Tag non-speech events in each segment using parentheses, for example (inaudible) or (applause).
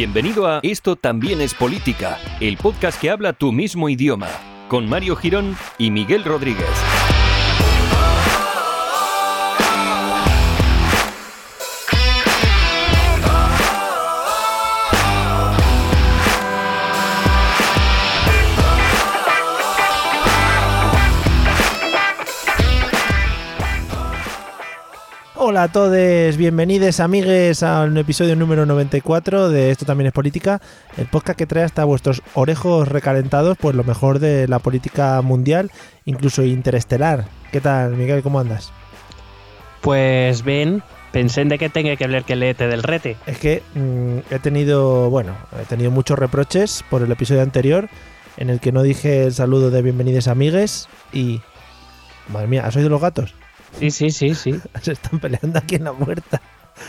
Bienvenido a Esto también es política, el podcast que habla tu mismo idioma, con Mario Girón y Miguel Rodríguez. Hola a todos, bienvenidos amigues a un episodio número 94 de Esto también es política, el podcast que trae hasta vuestros orejos recalentados pues lo mejor de la política mundial, incluso interestelar. ¿Qué tal, Miguel? ¿Cómo andas? Pues bien, pensé en de que tenga que hablar que leete del rete. Es que mm, he tenido, bueno, he tenido muchos reproches por el episodio anterior en el que no dije el saludo de bienvenidos amigues y... Madre mía, ¿has oído los gatos? Sí, sí, sí, sí. (laughs) Se están peleando aquí en la puerta.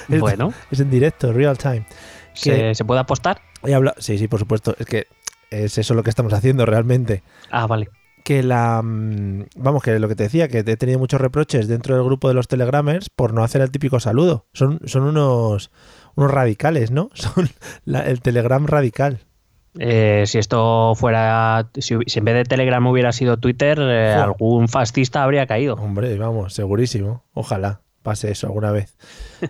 Bueno. Es en directo, real time. ¿Se, ¿Se puede apostar? He hablado- Sí, sí, por supuesto. Es que es eso lo que estamos haciendo realmente. Ah, vale. Que la. mm, Vamos, que lo que te decía, que he tenido muchos reproches dentro del grupo de los Telegramers por no hacer el típico saludo. Son, son unos, unos radicales, ¿no? (laughs) Son la- el Telegram radical. Eh, si esto fuera, si, en vez de Telegram hubiera sido Twitter, eh, algún fascista habría caído. Hombre, vamos, segurísimo. Ojalá pase eso alguna vez.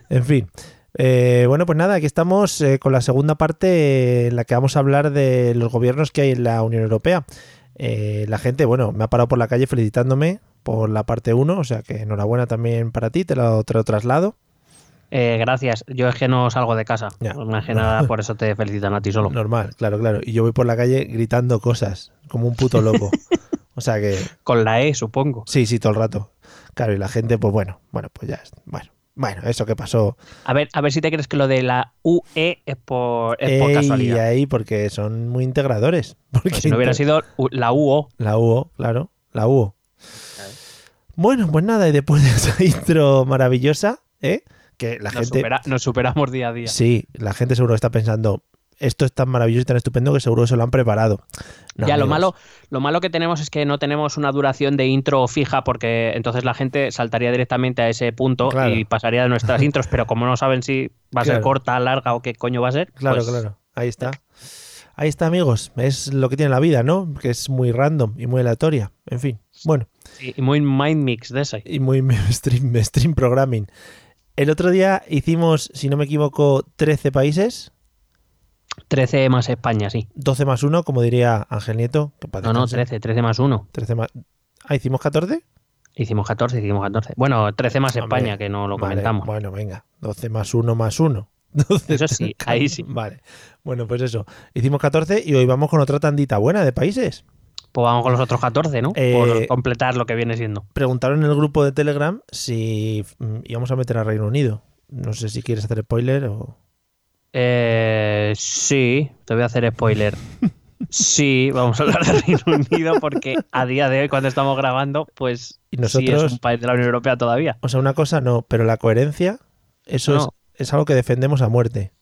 En fin. Eh, bueno, pues nada, aquí estamos con la segunda parte en la que vamos a hablar de los gobiernos que hay en la Unión Europea. La gente, bueno, me ha parado por la calle felicitándome por la parte 1, o sea que enhorabuena también para ti, te lo, te lo traslado. Eh, gracias. Yo es que no salgo de casa. Ya. Más que nada por eso te felicitan a ti solo. Normal, claro, claro. Y yo voy por la calle gritando cosas, como un puto loco. (laughs) o sea que, Con la E, supongo. sí, sí, todo el rato. Claro, y la gente, pues bueno, bueno, pues ya, es- bueno, bueno, eso que pasó. A ver, a ver si te crees que lo de la UE es por, es por Ey, casualidad. ahí, porque son muy integradores. (laughs) Porque Pues si no hubiera sido la UO. La UO, claro, la UO. Bueno, pues nada, y después de esa (laughs) intro maravillosa, ¿eh? Que la Nos, gente. supera- nos superamos día a día. Sí, la gente seguro está pensando. Esto es tan maravilloso y tan estupendo que seguro se lo han preparado. No, ya, lo malo, lo malo que tenemos es que no tenemos una duración de intro fija porque entonces la gente saltaría directamente a ese punto Claro. y pasaría de nuestras (laughs) intros, pero como no saben si va a ser corta, larga o qué coño va a ser, Claro, pues, claro. Ahí está. Ahí está, amigos. Es lo que tiene la vida, ¿no? Que es muy random y muy aleatoria. En fin. Bueno. sí, y muy mind mix de ese. y muy (laughs) stream, stream programming. El otro día hicimos, si no me equivoco, 13 países, 13 más España, sí. 12 más 1, como diría Ángel Nieto. que No, no, descansar. 13, 13 más 1. 13 más... Ah, ¿hicimos 14? Hicimos 14, hicimos 14. Bueno, 13 más España, que no lo Vale, comentamos. Bueno, venga. 12 más 1 más 1. 12. (laughs) Eso sí, ahí sí. (laughs) Vale. Bueno, pues eso. Hicimos 14 y hoy vamos con otra tandita buena de países. Pues vamos con los otros 14, ¿no? Eh, Por completar lo que viene siendo. Preguntaron en el grupo de Telegram si mm, íbamos a meter a Reino Unido. No sé si quieres hacer spoiler o... Eh, sí, te voy a hacer spoiler. Sí, vamos a hablar de Reino Unido porque a día de hoy, cuando estamos grabando, pues Y sí nosotros- es un país de la Unión Europea todavía. O sea, una cosa no, pero la coherencia, eso No. es, es algo que defendemos a muerte.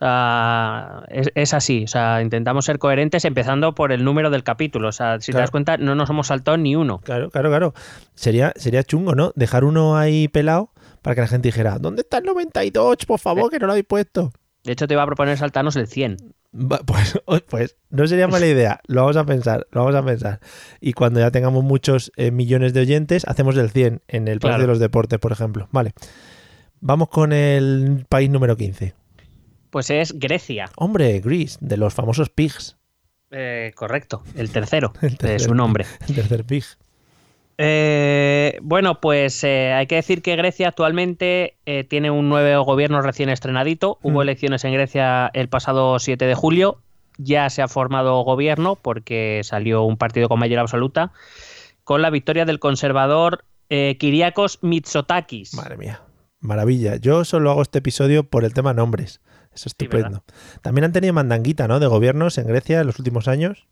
O sea, es, es así. O sea, intentamos ser coherentes empezando por el número del capítulo. O sea, si te das cuenta, no nos hemos saltado ni uno. Claro, claro, claro. Sería, sería chungo, ¿no? Dejar uno ahí pelado para que la gente dijera, ¿dónde está el 92? Por favor, que no lo habéis puesto. De hecho, te iba a proponer saltarnos el 100. Va, Pues, (laughs) pues no sería mala (laughs) idea. Lo vamos a pensar, lo vamos a pensar. Y cuando ya tengamos muchos eh, millones de oyentes, hacemos el 100 en el Palacio Claro. de los Deportes, por ejemplo. Vale. Vamos con el país número 15. Pues es Grecia. Hombre, Greece, de los famosos pigs. Eh, correcto, el tercero (laughs) El de su nombre. (laughs) El tercer pig. Eh, bueno, pues eh, hay que decir que Grecia actualmente eh, tiene un nuevo gobierno recién estrenadito. Hubo Mm. elecciones en Grecia el pasado 7 de julio. Ya se ha formado gobierno porque salió un partido con mayoría absoluta con la victoria del conservador Kyriakos Mitsotakis. Madre mía, maravilla. Yo solo hago este episodio por el tema nombres. Es estupendo. También han tenido mandanguita, ¿no? De gobiernos en Grecia en los últimos años.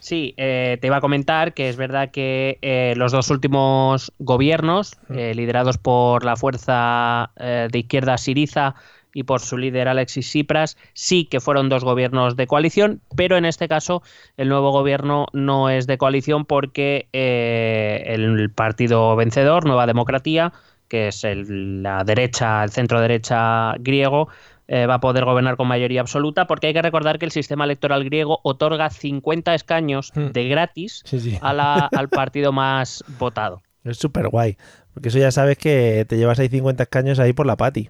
Sí, eh, te iba a comentar que es verdad que eh, los dos últimos gobiernos, eh, liderados por la fuerza de izquierda Siriza y por su líder Alexis Tsipras, sí que fueron dos gobiernos de coalición, pero en este caso el nuevo gobierno no es de coalición porque el partido vencedor, Nueva Democracia, que es el- la derecha, el centro derecha griego, eh, va a poder gobernar con mayoría absoluta, porque hay que recordar que el sistema electoral griego otorga 50 escaños Hmm. de gratis Sí, sí. a la- (laughs) al partido más votado. Es súper guay. Porque eso ya sabes que te llevas ahí 50 escaños ahí por la pati.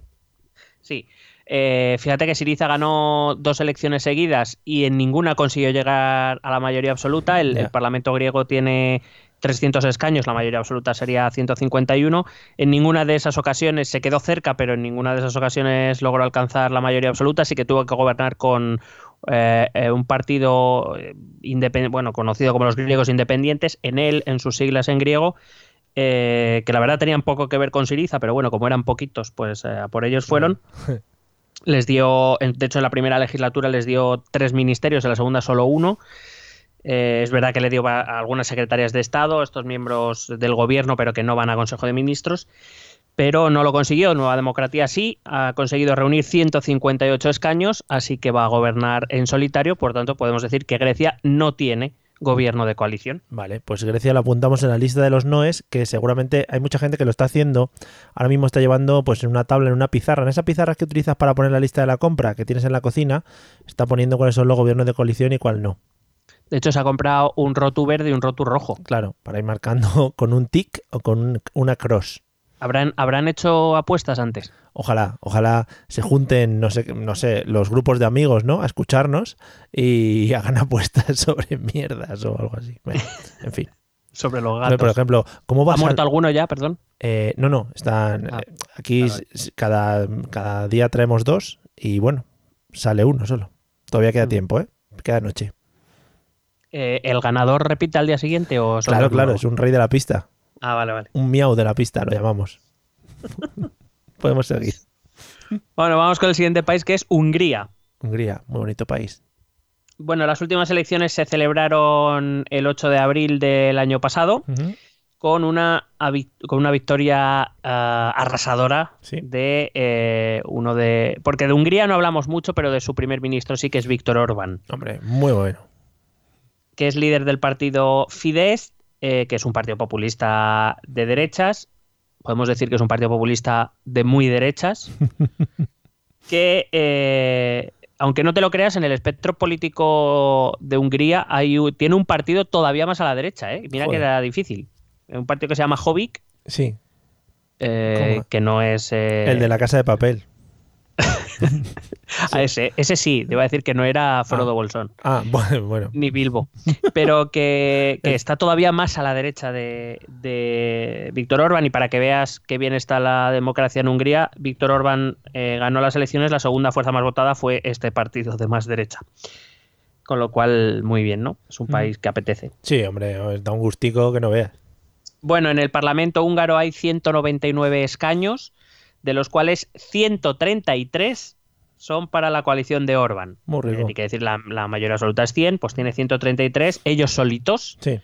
Sí. Eh, fíjate que Siriza ganó dos elecciones seguidas y en ninguna consiguió llegar a la mayoría absoluta. El, el Parlamento griego tiene 300 escaños, la mayoría absoluta sería 151. En ninguna de esas ocasiones se quedó cerca, pero en ninguna de esas ocasiones logró alcanzar la mayoría absoluta, así que tuvo que gobernar con eh, eh, un partido eh, bueno, conocido como los griegos independientes, en él, en sus siglas en griego, eh, que la verdad tenían poco que ver con Siriza, pero bueno, como eran poquitos, pues por ellos fueron. (laughs) Les dio, de hecho en la primera legislatura les dio tres ministerios, en la segunda solo uno. Eh, es verdad que le dio a a algunas secretarias de Estado, estos miembros del gobierno, pero que no van a Consejo de Ministros. Pero no lo consiguió. Nueva Democracia sí, ha conseguido reunir 158 escaños, así que va a gobernar en solitario. Por tanto, podemos decir que Grecia no tiene gobierno de coalición. Vale, pues Grecia lo apuntamos en la lista de los noes, que seguramente hay mucha gente que lo está haciendo. Ahora mismo está llevando pues en una tabla, en una pizarra. En esa pizarra que utilizas para poner la lista de la compra que tienes en la cocina, está poniendo cuáles son los gobiernos de coalición y cuál no. De hecho, se ha comprado un rotu verde y un rotu rojo. Claro, para ir marcando (laughs) con un tic o con un- una cross. ¿Habrán, ¿Habrán hecho apuestas antes? Ojalá, ojalá se junten, no sé, no sé, los grupos de amigos, ¿no? A escucharnos y (laughs) hagan apuestas (laughs) sobre mierdas o algo así. Bueno, en fin. Sobre los Por gatos. ejemplo, ¿cómo ¿Ha vas muerto alguno ya? Perdón. Eh, no, no, están. Ah, eh, aquí cada, cada día traemos dos y bueno, sale uno solo. Todavía queda Mm. tiempo, ¿eh? Queda noche. Eh, ¿El ganador repite al día siguiente o Claro, claro, es un rey de la pista. Ah, vale, vale. Un miau de la pista, lo llamamos. (laughs) Podemos seguir. Bueno, vamos con el siguiente país que es Hungría. Hungría, muy bonito país. Bueno, las últimas elecciones se celebraron el 8 de abril del año pasado con una, con una victoria ah, arrasadora Sí. de eh, uno de... Porque de Hungría no hablamos mucho, pero de su primer ministro sí que es Víctor Orbán. Hombre, muy bueno. Que es líder del partido Fidesz, eh, que es un partido populista de derechas. Podemos decir que es un partido populista de muy derechas. (laughs) que, eh, aunque no te lo creas, en el espectro político de Hungría hay, tiene un partido todavía más a la derecha. ¿eh? Mira Joder. que era difícil. Un partido que se llama Jobbik, Sí, que no es... el de la casa de papel. (laughs) a ese, ese sí, te iba a decir que no era Frodo Ah. Bolsón. Ah, (laughs) bueno, bueno. ni Bilbo, pero que, que está todavía más a la derecha de, de Víctor Orbán y para que veas qué bien está la democracia en Hungría, Víctor Orbán eh, ganó las elecciones, la segunda fuerza más votada fue este partido de más derecha. Con lo cual, muy bien, ¿no? Es un Mm. país que apetece. Sí, hombre, da un gustico que no veas. Bueno, en el Parlamento húngaro hay 199 escaños, de los cuales 133 son para la coalición de Orbán. Muy Eh, rico. hay que decir, la, la mayoría absoluta es 100, pues tiene 133, ellos solitos, Sí.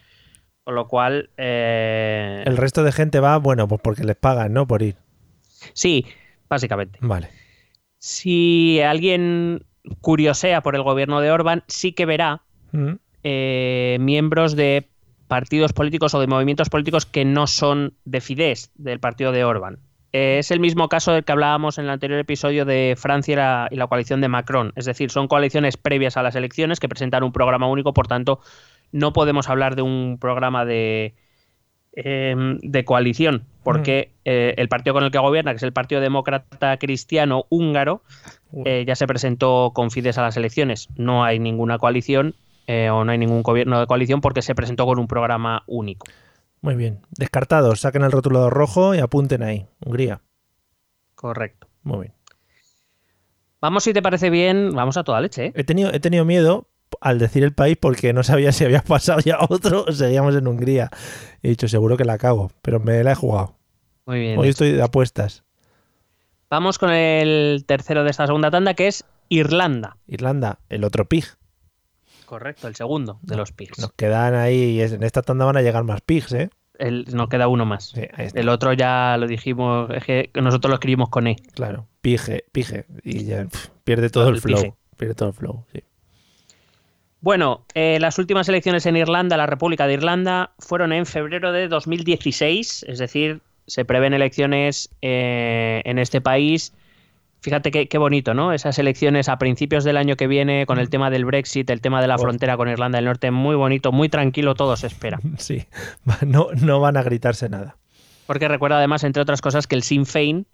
con lo cual... eh, El resto de gente va, bueno, pues porque les pagan, ¿no? Por ir. Sí, básicamente. Vale. Si alguien curiosea por el gobierno de Orbán, sí que verá Mm, eh, miembros de partidos políticos o de movimientos políticos que no son de Fidesz, del partido de Orbán. Eh, es el mismo caso del que hablábamos en el anterior episodio de Francia y la, y la coalición de Macron. Es decir, son coaliciones previas a las elecciones que presentan un programa único, por tanto, no podemos hablar de un programa de, eh, de coalición, porque eh, el partido con el que gobierna, que es el Partido Demócrata Cristiano Húngaro, eh, ya se presentó con Fidesz a las elecciones. No hay ninguna coalición eh, o no hay ningún gobierno de coalición porque se presentó con un programa único. Muy bien. Descartados, saquen el rotulador rojo y apunten ahí. Hungría. Correcto. Muy bien. Vamos, si te parece bien, vamos a toda leche. ¿eh? He tenido, he tenido miedo al decir el país porque no sabía si había pasado ya otro o seguíamos en Hungría. He dicho, seguro que la cago, pero me la he jugado. Muy bien. Hoy estoy de apuestas. Vamos con el tercero de esta segunda tanda, que es Irlanda. Irlanda, el otro pig. Correcto, el segundo de los pigs. Nos quedan ahí, y en esta tanda van a llegar más pigs, ¿eh? El- nos queda uno más. Sí. El otro ya lo dijimos, es que nosotros lo escribimos con E. Claro, pige, pige. Y ya pierde todo el, El flow. pige. Pierde todo el flow, sí. Bueno, eh, las últimas elecciones en Irlanda, la República de Irlanda, fueron en febrero de 2016, es decir, se prevén elecciones eh, en este país Fíjate qué, qué, bonito, ¿no? Esas elecciones a principios del año que viene con el tema del Brexit, el tema de la oh. frontera con Irlanda del Norte, muy bonito, muy tranquilo, todo se espera. (laughs) Sí, no, no van a gritarse nada. Porque recuerda además, entre otras cosas, que el Sinn Féin,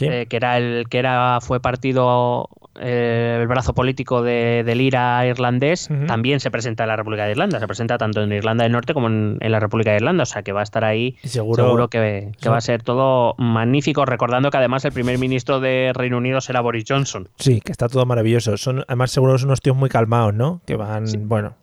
eh, que era el que era fue partido eh, el brazo político de, del IRA irlandés, también se presenta en la República de Irlanda. Se presenta tanto en Irlanda del Norte como en, la República de Irlanda. O sea que va a estar ahí. seguro, que, va a ser todo magnífico. Recordando que además el primer ministro de Reino Unido será Boris Johnson. Sí, que está todo maravilloso. Son además seguro son unos tíos muy calmados, ¿no? Que van, bueno,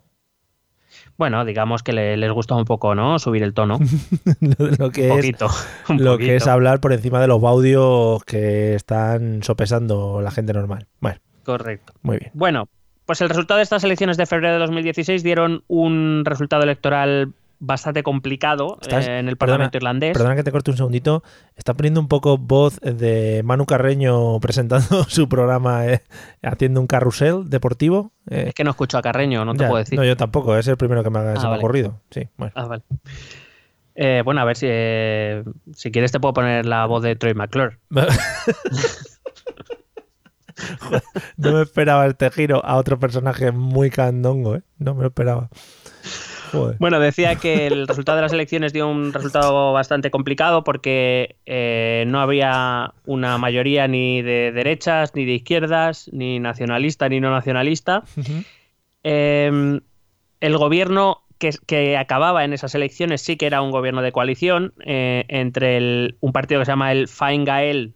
bueno, digamos que les gusta un poco, ¿no? Subir el tono. (laughs) lo que (laughs) un poquito, es, lo que es hablar por encima de los baudios que están sopesando la gente normal. Bueno. Correcto. Muy bien. Bueno, pues el resultado de estas elecciones de febrero de 2016 dieron un resultado electoral bastante complicado eh, en el Parlamento irlandés. Perdona que te corte un segundito. Está poniendo un poco voz de Manu Carreño presentando (laughs) su programa eh, haciendo un carrusel deportivo. Eh. Es que no escucho a Carreño, no te puedo decir. No, yo tampoco, es el primero que me ha, ah, ocurrido. Sí, bueno. Ah, vale. bueno, a ver si, si quieres te puedo poner la voz de Troy McClure. (laughs) no me esperaba este giro a otro personaje muy candongo, ¿eh? No me lo esperaba. Bueno, decía que el resultado de las elecciones dio un resultado bastante complicado porque eh, no había una mayoría ni de derechas, ni de izquierdas, ni nacionalista, ni no nacionalista. Em, el gobierno que, acababa en esas elecciones sí que era un gobierno de coalición eh, entre un partido que se llama el Fine Gael,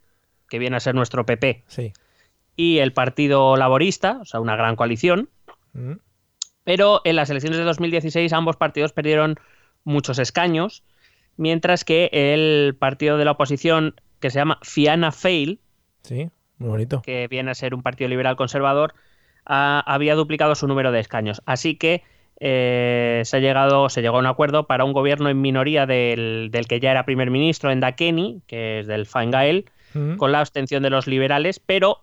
que viene a ser nuestro PP, y el Partido Laborista, o sea, una gran coalición. Pero en las elecciones de 2016 ambos partidos perdieron muchos escaños, mientras que el partido de la oposición, que se llama Fianna Fail, sí, muy bonito. que viene a ser un partido liberal conservador, había duplicado su número de escaños. Así que eh, se, ha llegado, se llegó a un acuerdo para un gobierno en minoría del, que ya era primer ministro, en Kenny, que es del Fine Gael, con la abstención de los liberales, pero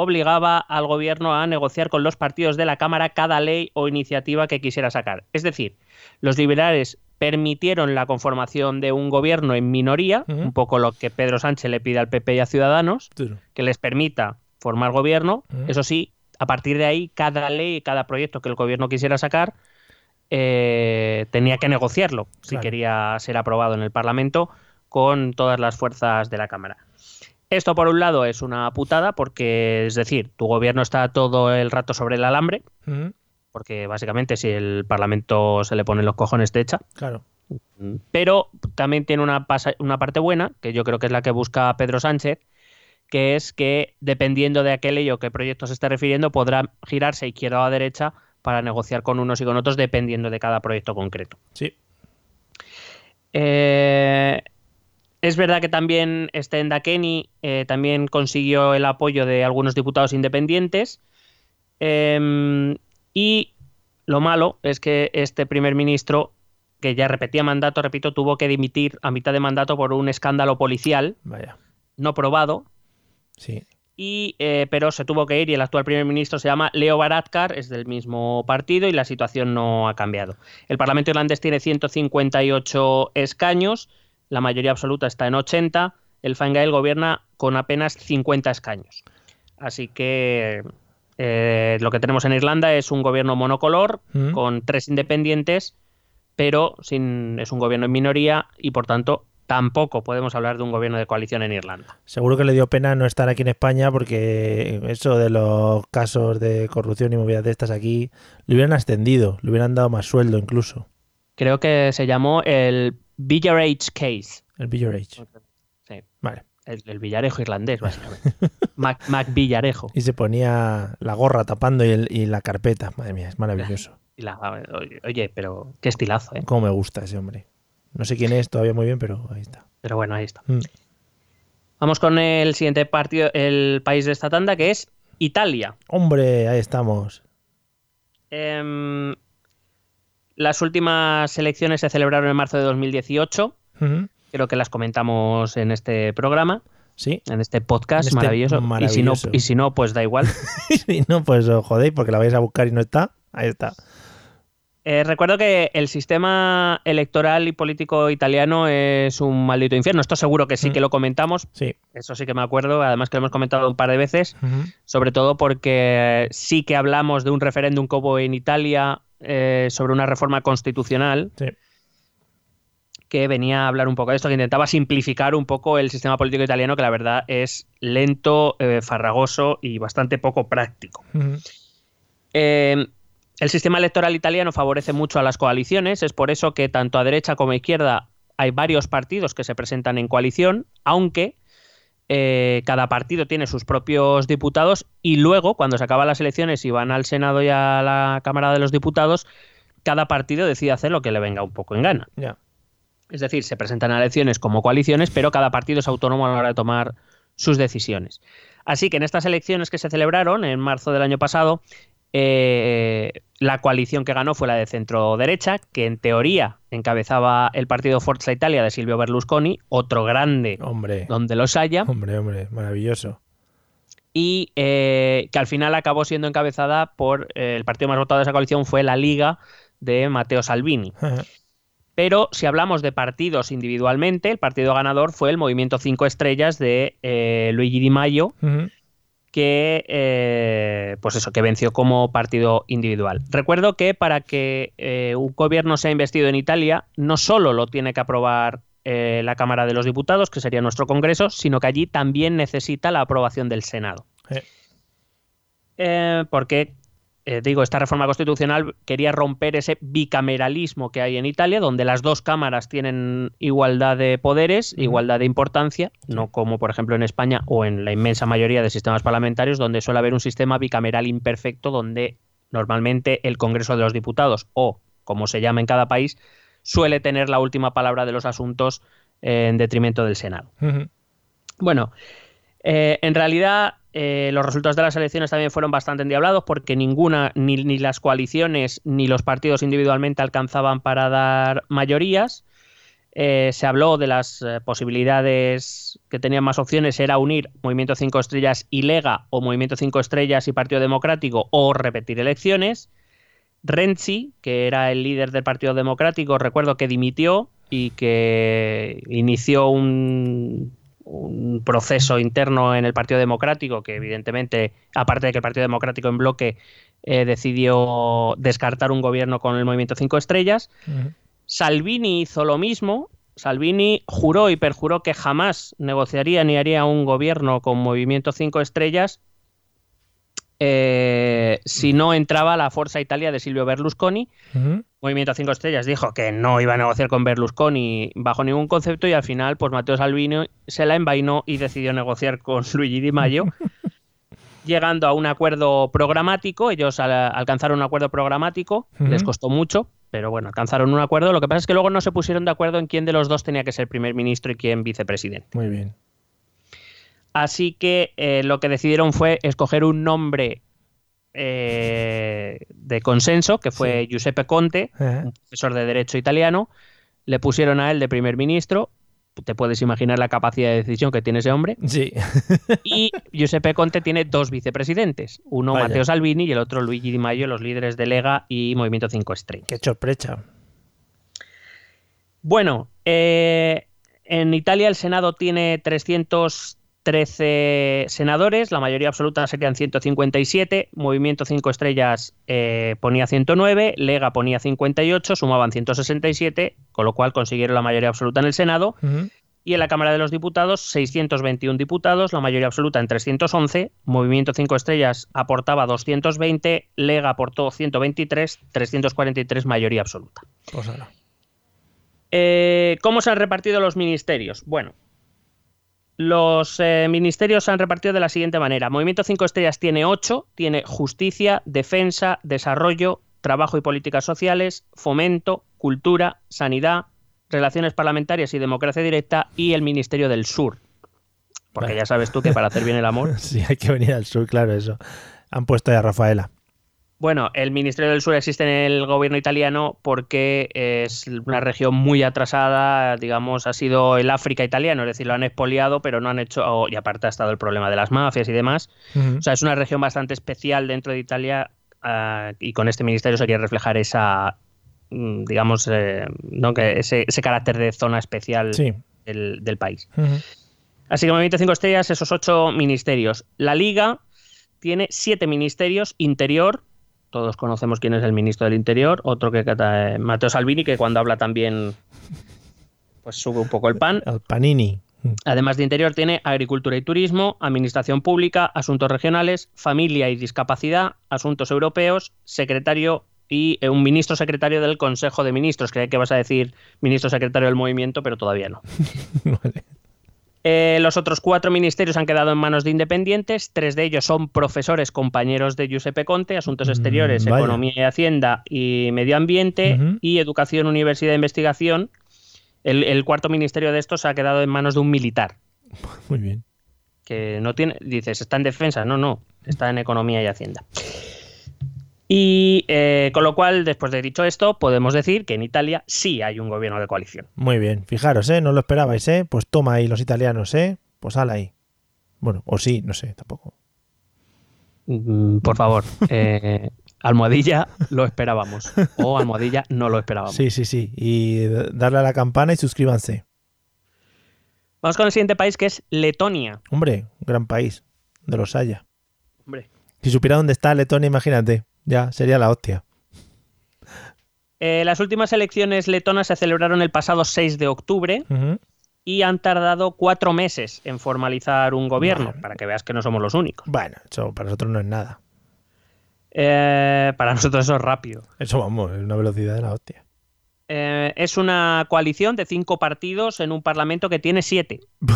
obligaba al gobierno a negociar con los partidos de la Cámara cada ley o iniciativa que quisiera sacar. Es decir, los liberales permitieron la conformación de un gobierno en minoría, un poco lo que Pedro Sánchez le pide al PP y a Ciudadanos, que les permita formar gobierno. Eso sí, a partir de ahí, cada ley, cada proyecto que el gobierno quisiera sacar, eh, tenía que negociarlo si quería ser aprobado en el Parlamento con todas las fuerzas de la Cámara. Esto por un lado es una putada porque, es decir, tu gobierno está todo el rato sobre el alambre, porque básicamente si el Parlamento se le pone los cojones te echa. Claro. Pero también tiene una, una parte buena, que yo creo que es la que busca Pedro Sánchez, que es que dependiendo de a qué ley o qué proyecto se esté refiriendo, podrá girarse izquierda o a derecha para negociar con unos y con otros dependiendo de cada proyecto concreto. Sí. Eh, es verdad que también Stenda Kenny eh, también consiguió el apoyo de algunos diputados independientes. Em, y lo malo es que este primer ministro, que ya repetía mandato, repito, tuvo que dimitir a mitad de mandato por un escándalo policial Vaya. no probado. Sí. Y, eh, pero se tuvo que ir y el actual primer ministro se llama Leo Varadkar, es del mismo partido y la situación no ha cambiado. El Parlamento irlandés tiene 158 escaños la mayoría absoluta está en 80, el Fine Gael gobierna con apenas 50 escaños. Así que eh, lo que tenemos en Irlanda es un gobierno monocolor mm. con tres independientes, pero sin, es un gobierno en minoría y por tanto tampoco podemos hablar de un gobierno de coalición en Irlanda. Seguro que le dio pena no estar aquí en España porque eso de los casos de corrupción y movidas de estas aquí le hubieran ascendido, le hubieran dado más sueldo incluso. Creo que se llamó el Villarage Case. El Villarage. Sí. Vale. El, Villarejo irlandés, básicamente. (laughs) Mac, Villarejo. Y se ponía la gorra tapando y, la carpeta. Madre mía, es maravilloso. oye, pero qué estilazo, ¿eh? Cómo me gusta ese hombre. No sé quién es todavía muy bien, pero ahí está. Pero bueno, ahí está. Mm. Vamos con el siguiente partido, el país de esta tanda, que es Italia. Hombre, ahí estamos. Eh, las últimas elecciones se celebraron en marzo de 2018. Creo que las comentamos en este programa. Sí. En este podcast este maravilloso. Y, si no, y si no, pues da igual. (laughs) si no, pues jodéis, porque la vais a buscar y no está. Ahí está. Eh, recuerdo que el sistema electoral y político italiano es un maldito infierno. Esto seguro que sí que lo comentamos. Sí. Eso sí que me acuerdo. Además que lo hemos comentado un par de veces. Sobre todo porque sí que hablamos de un referéndum hubo en Italia eh, sobre una reforma constitucional Sí. que venía a hablar un poco de esto, que intentaba simplificar un poco el sistema político italiano, que la verdad es lento, eh, farragoso y bastante poco práctico. Eh, el sistema electoral italiano favorece mucho a las coaliciones, es por eso que tanto a derecha como a izquierda hay varios partidos que se presentan en coalición, aunque eh, cada partido tiene sus propios diputados y luego, cuando se acaban las elecciones y van al Senado y a la Cámara de los Diputados, cada partido decide hacer lo que le venga un poco en gana. Es decir, se presentan a elecciones como coaliciones, pero cada partido es autónomo a la hora de tomar sus decisiones. Así que en estas elecciones que se celebraron en marzo del año pasado, eh, la coalición que ganó fue la de centro derecha, que en teoría encabezaba el partido Forza Italia de Silvio Berlusconi, otro grande Hombre. donde los haya, Hombre, hombre, maravilloso. y eh, que al final acabó siendo encabezada por eh, el partido más votado de esa coalición fue la Liga de Matteo Salvini. (laughs) Ajá. Pero si hablamos de partidos individualmente, el partido ganador fue el Movimiento 5 Estrellas de Luigi Di Maio. Que eh, pues eso, que venció como partido individual. Recuerdo que para que eh, un gobierno sea investido en Italia, no solo lo tiene que aprobar eh, la Cámara de los Diputados, que sería nuestro Congreso, sino que allí también necesita la aprobación del Senado. Porque, eh, digo, esta reforma constitucional quería romper ese bicameralismo que hay en Italia, donde las dos cámaras tienen igualdad de poderes, igualdad de importancia, no como por ejemplo en España o en la inmensa mayoría de sistemas parlamentarios, donde suele haber un sistema bicameral imperfecto, donde normalmente el Congreso de los Diputados o, como se llama en cada país, suele tener la última palabra de los asuntos eh, en detrimento del Senado. Bueno, eh, en realidad eh, los resultados de las elecciones también fueron bastante endiablados porque ninguna, ni, las coaliciones ni los partidos individualmente alcanzaban para dar mayorías. Eh, se habló de las eh, posibilidades que tenían más opciones, era unir Movimiento 5 Estrellas y Lega o Movimiento 5 Estrellas y Partido Democrático o repetir elecciones. Renzi, que era el líder del Partido Democrático, recuerdo que dimitió y que inició un, un proceso interno en el Partido Democrático que evidentemente, aparte de que el Partido Democrático en bloque eh, decidió descartar un gobierno con el Movimiento 5 Estrellas. Salvini hizo lo mismo. Salvini juró y perjuró que jamás negociaría ni haría un gobierno con Movimiento 5 Estrellas eh, si no entraba la Forza Italia de Silvio Berlusconi. Ujú. Movimiento 5 Estrellas dijo que no iba a negociar con Berlusconi bajo ningún concepto y al final pues Matteo Salvini se la envainó y decidió negociar con (laughs) Luigi Di Maio (laughs) llegando a un acuerdo programático. Ellos al- alcanzaron un acuerdo programático, les costó mucho, pero bueno, alcanzaron un acuerdo. Lo que pasa es que luego no se pusieron de acuerdo en quién de los dos tenía que ser primer ministro y quién vicepresidente. Muy bien. Así que eh, lo que decidieron fue escoger un nombre eh, de consenso, que fue Giuseppe Conte, Ajá. un profesor de Derecho italiano. Le pusieron a él de primer ministro. Te puedes imaginar la capacidad de decisión que tiene ese hombre. Sí. Y Giuseppe Conte tiene dos vicepresidentes, uno Vaya. Matteo Salvini y el otro Luigi Di Maio, los líderes de Lega y Movimiento 5 Estrellas. Qué sorpresa. Bueno, eh, en Italia el Senado tiene 313 senadores, la mayoría absoluta serían 157, Movimiento 5 Estrellas eh, ponía 109, Lega ponía 58, sumaban 167, con lo cual consiguieron la mayoría absoluta en el Senado. Ujú. Y en la Cámara de los Diputados, 621 diputados, la mayoría absoluta en 311. Movimiento 5 Estrellas aportaba 220, Lega aportó 123, 343 mayoría absoluta. Pues ahora. Eh, ¿Cómo se han repartido los ministerios? Bueno, los eh, ministerios se han repartido de la siguiente manera. Movimiento 5 Estrellas tiene 8, tiene justicia, defensa, desarrollo, trabajo y políticas sociales, fomento, cultura, sanidad, relaciones parlamentarias y democracia directa y el Ministerio del Sur. Porque Vale. ya sabes tú que para hacer bien el amor (laughs) Sí, hay que venir al sur, claro, eso. Han puesto ya a Rafaela. Bueno, el Ministerio del Sur existe en el gobierno italiano porque es una región muy atrasada, digamos, ha sido el África italiano, es decir, lo han expoliado, pero no han hecho, y aparte ha estado el problema de las mafias y demás. O sea, es una región bastante especial dentro de Italia ah, y con este ministerio se quiere reflejar esa mm, digamos, eh, ¿no? que ese, ese carácter de zona especial Sí. del, del país. Así que Movimiento 5 Estrellas, esos ocho ministerios. La Liga tiene siete ministerios. Interior, todos conocemos quién es el ministro del Interior. Otro que eh, Matteo Salvini, que cuando habla también pues sube un poco el pan. El Panini. Además de Interior, tiene Agricultura y Turismo, Administración Pública, Asuntos Regionales, Familia y Discapacidad, Asuntos Europeos, Secretario y eh, un ministro secretario del Consejo de Ministros. Creía que vas a decir ministro secretario del movimiento, pero todavía no. (laughs) (laughs) Vale. Eh, los otros cuatro ministerios han quedado en manos de independientes. Tres de ellos son profesores compañeros de Giuseppe Conte, Asuntos Mm, Exteriores, vaya. Economía y Hacienda y Medio Ambiente y Educación, Universidad e Investigación. El, el cuarto ministerio de estos ha quedado en manos de un militar, (laughs) Muy bien. que no tiene, dices, está en defensa, no, no, está en Economía y Hacienda. Y eh, con lo cual, después de dicho esto, podemos decir que en Italia sí hay un gobierno de coalición. Muy bien. Fijaros, ¿eh? No lo esperabais, ¿eh? Pues toma ahí los italianos, ¿eh? Pues ala ahí. Bueno, o sí, no sé, tampoco. Mm, Por favor, (laughs) eh, almohadilla lo esperábamos. O almohadilla no lo esperábamos. Sí, sí, sí. Y darle a la campana y suscríbanse. Vamos con el siguiente país que es Letonia. Hombre, un gran país. De los haya. Hombre. Si supiera dónde está Letonia, imagínate. Ya, sería la hostia. Eh, las últimas elecciones letonas se celebraron el pasado 6 de octubre y han tardado cuatro meses en formalizar un gobierno, para que veas que no somos los únicos. Bueno, eso para nosotros no es nada. Eh, para nosotros eso es rápido. Eso vamos, es una velocidad de la hostia. Eh, es una coalición de cinco partidos en un parlamento que tiene siete. (laughs)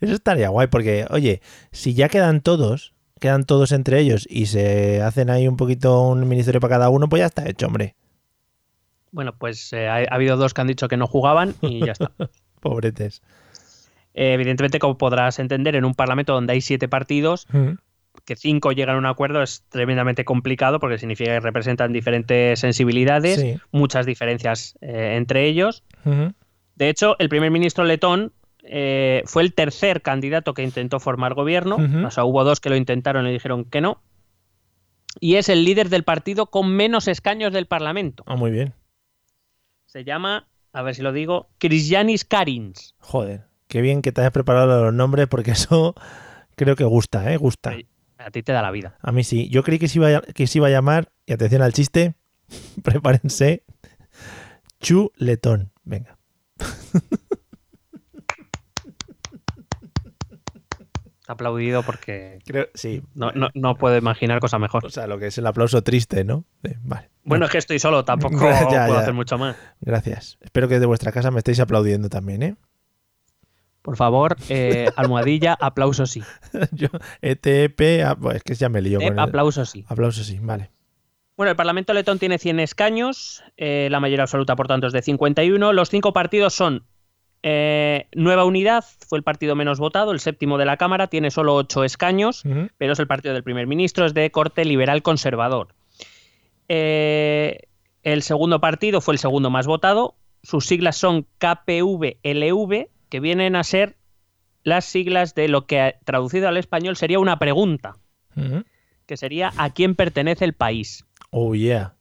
Eso estaría guay, porque, oye, si ya quedan todos, quedan todos entre ellos y se hacen ahí un poquito un ministerio para cada uno, pues ya está hecho, hombre. Bueno, pues eh, ha, ha habido dos que han dicho que no jugaban y ya está. (laughs) Pobretes. Eh, evidentemente, como podrás entender, en un parlamento donde hay siete partidos, Ujú. que cinco llegan a un acuerdo es tremendamente complicado porque significa que representan diferentes sensibilidades, Sí. muchas diferencias eh, entre ellos. De hecho, el primer ministro letón eh, fue el tercer candidato que intentó formar gobierno. O sea, hubo dos que lo intentaron y dijeron que no. Y es el líder del partido con menos escaños del Parlamento. Ah, muy bien. Se llama, a ver si lo digo, Cristianis Karins. Joder, qué bien que te hayas preparado los nombres porque (laughs) eso creo que gusta, ¿eh? Gusta. A ti te da la vida. A mí sí. Yo creí que se iba a, que se iba a llamar, y atención al chiste, (laughs) prepárense, chuletón. Venga. (laughs) Aplaudido porque Creo, sí. no, no, no puedo imaginar cosa mejor. O sea, lo que es el aplauso triste, ¿no? Vale. Bueno, es que estoy solo, tampoco (laughs) Ya, puedo ya. hacer mucho más. Gracias. Espero que de vuestra casa me estéis aplaudiendo también, ¿eh? Por favor, eh, (laughs) almohadilla, aplauso sí. (laughs) Yo, ETP, bueno, es que ya me lío Eh, con el- aplauso sí. Aplauso sí, vale. Bueno, el Parlamento letón tiene 100 escaños, eh, la mayoría absoluta, por tanto, es de 51. Los cinco partidos son eh, Nueva Unidad, fue el partido menos votado, el séptimo de la Cámara, tiene solo 8 escaños, pero es el partido del primer ministro, es de corte liberal conservador. Eh, el segundo partido fue el segundo más votado, sus siglas son KPV-LV, que vienen a ser las siglas de lo que traducido al español sería una pregunta, que sería ¿a quién pertenece el país? Oh, yeah.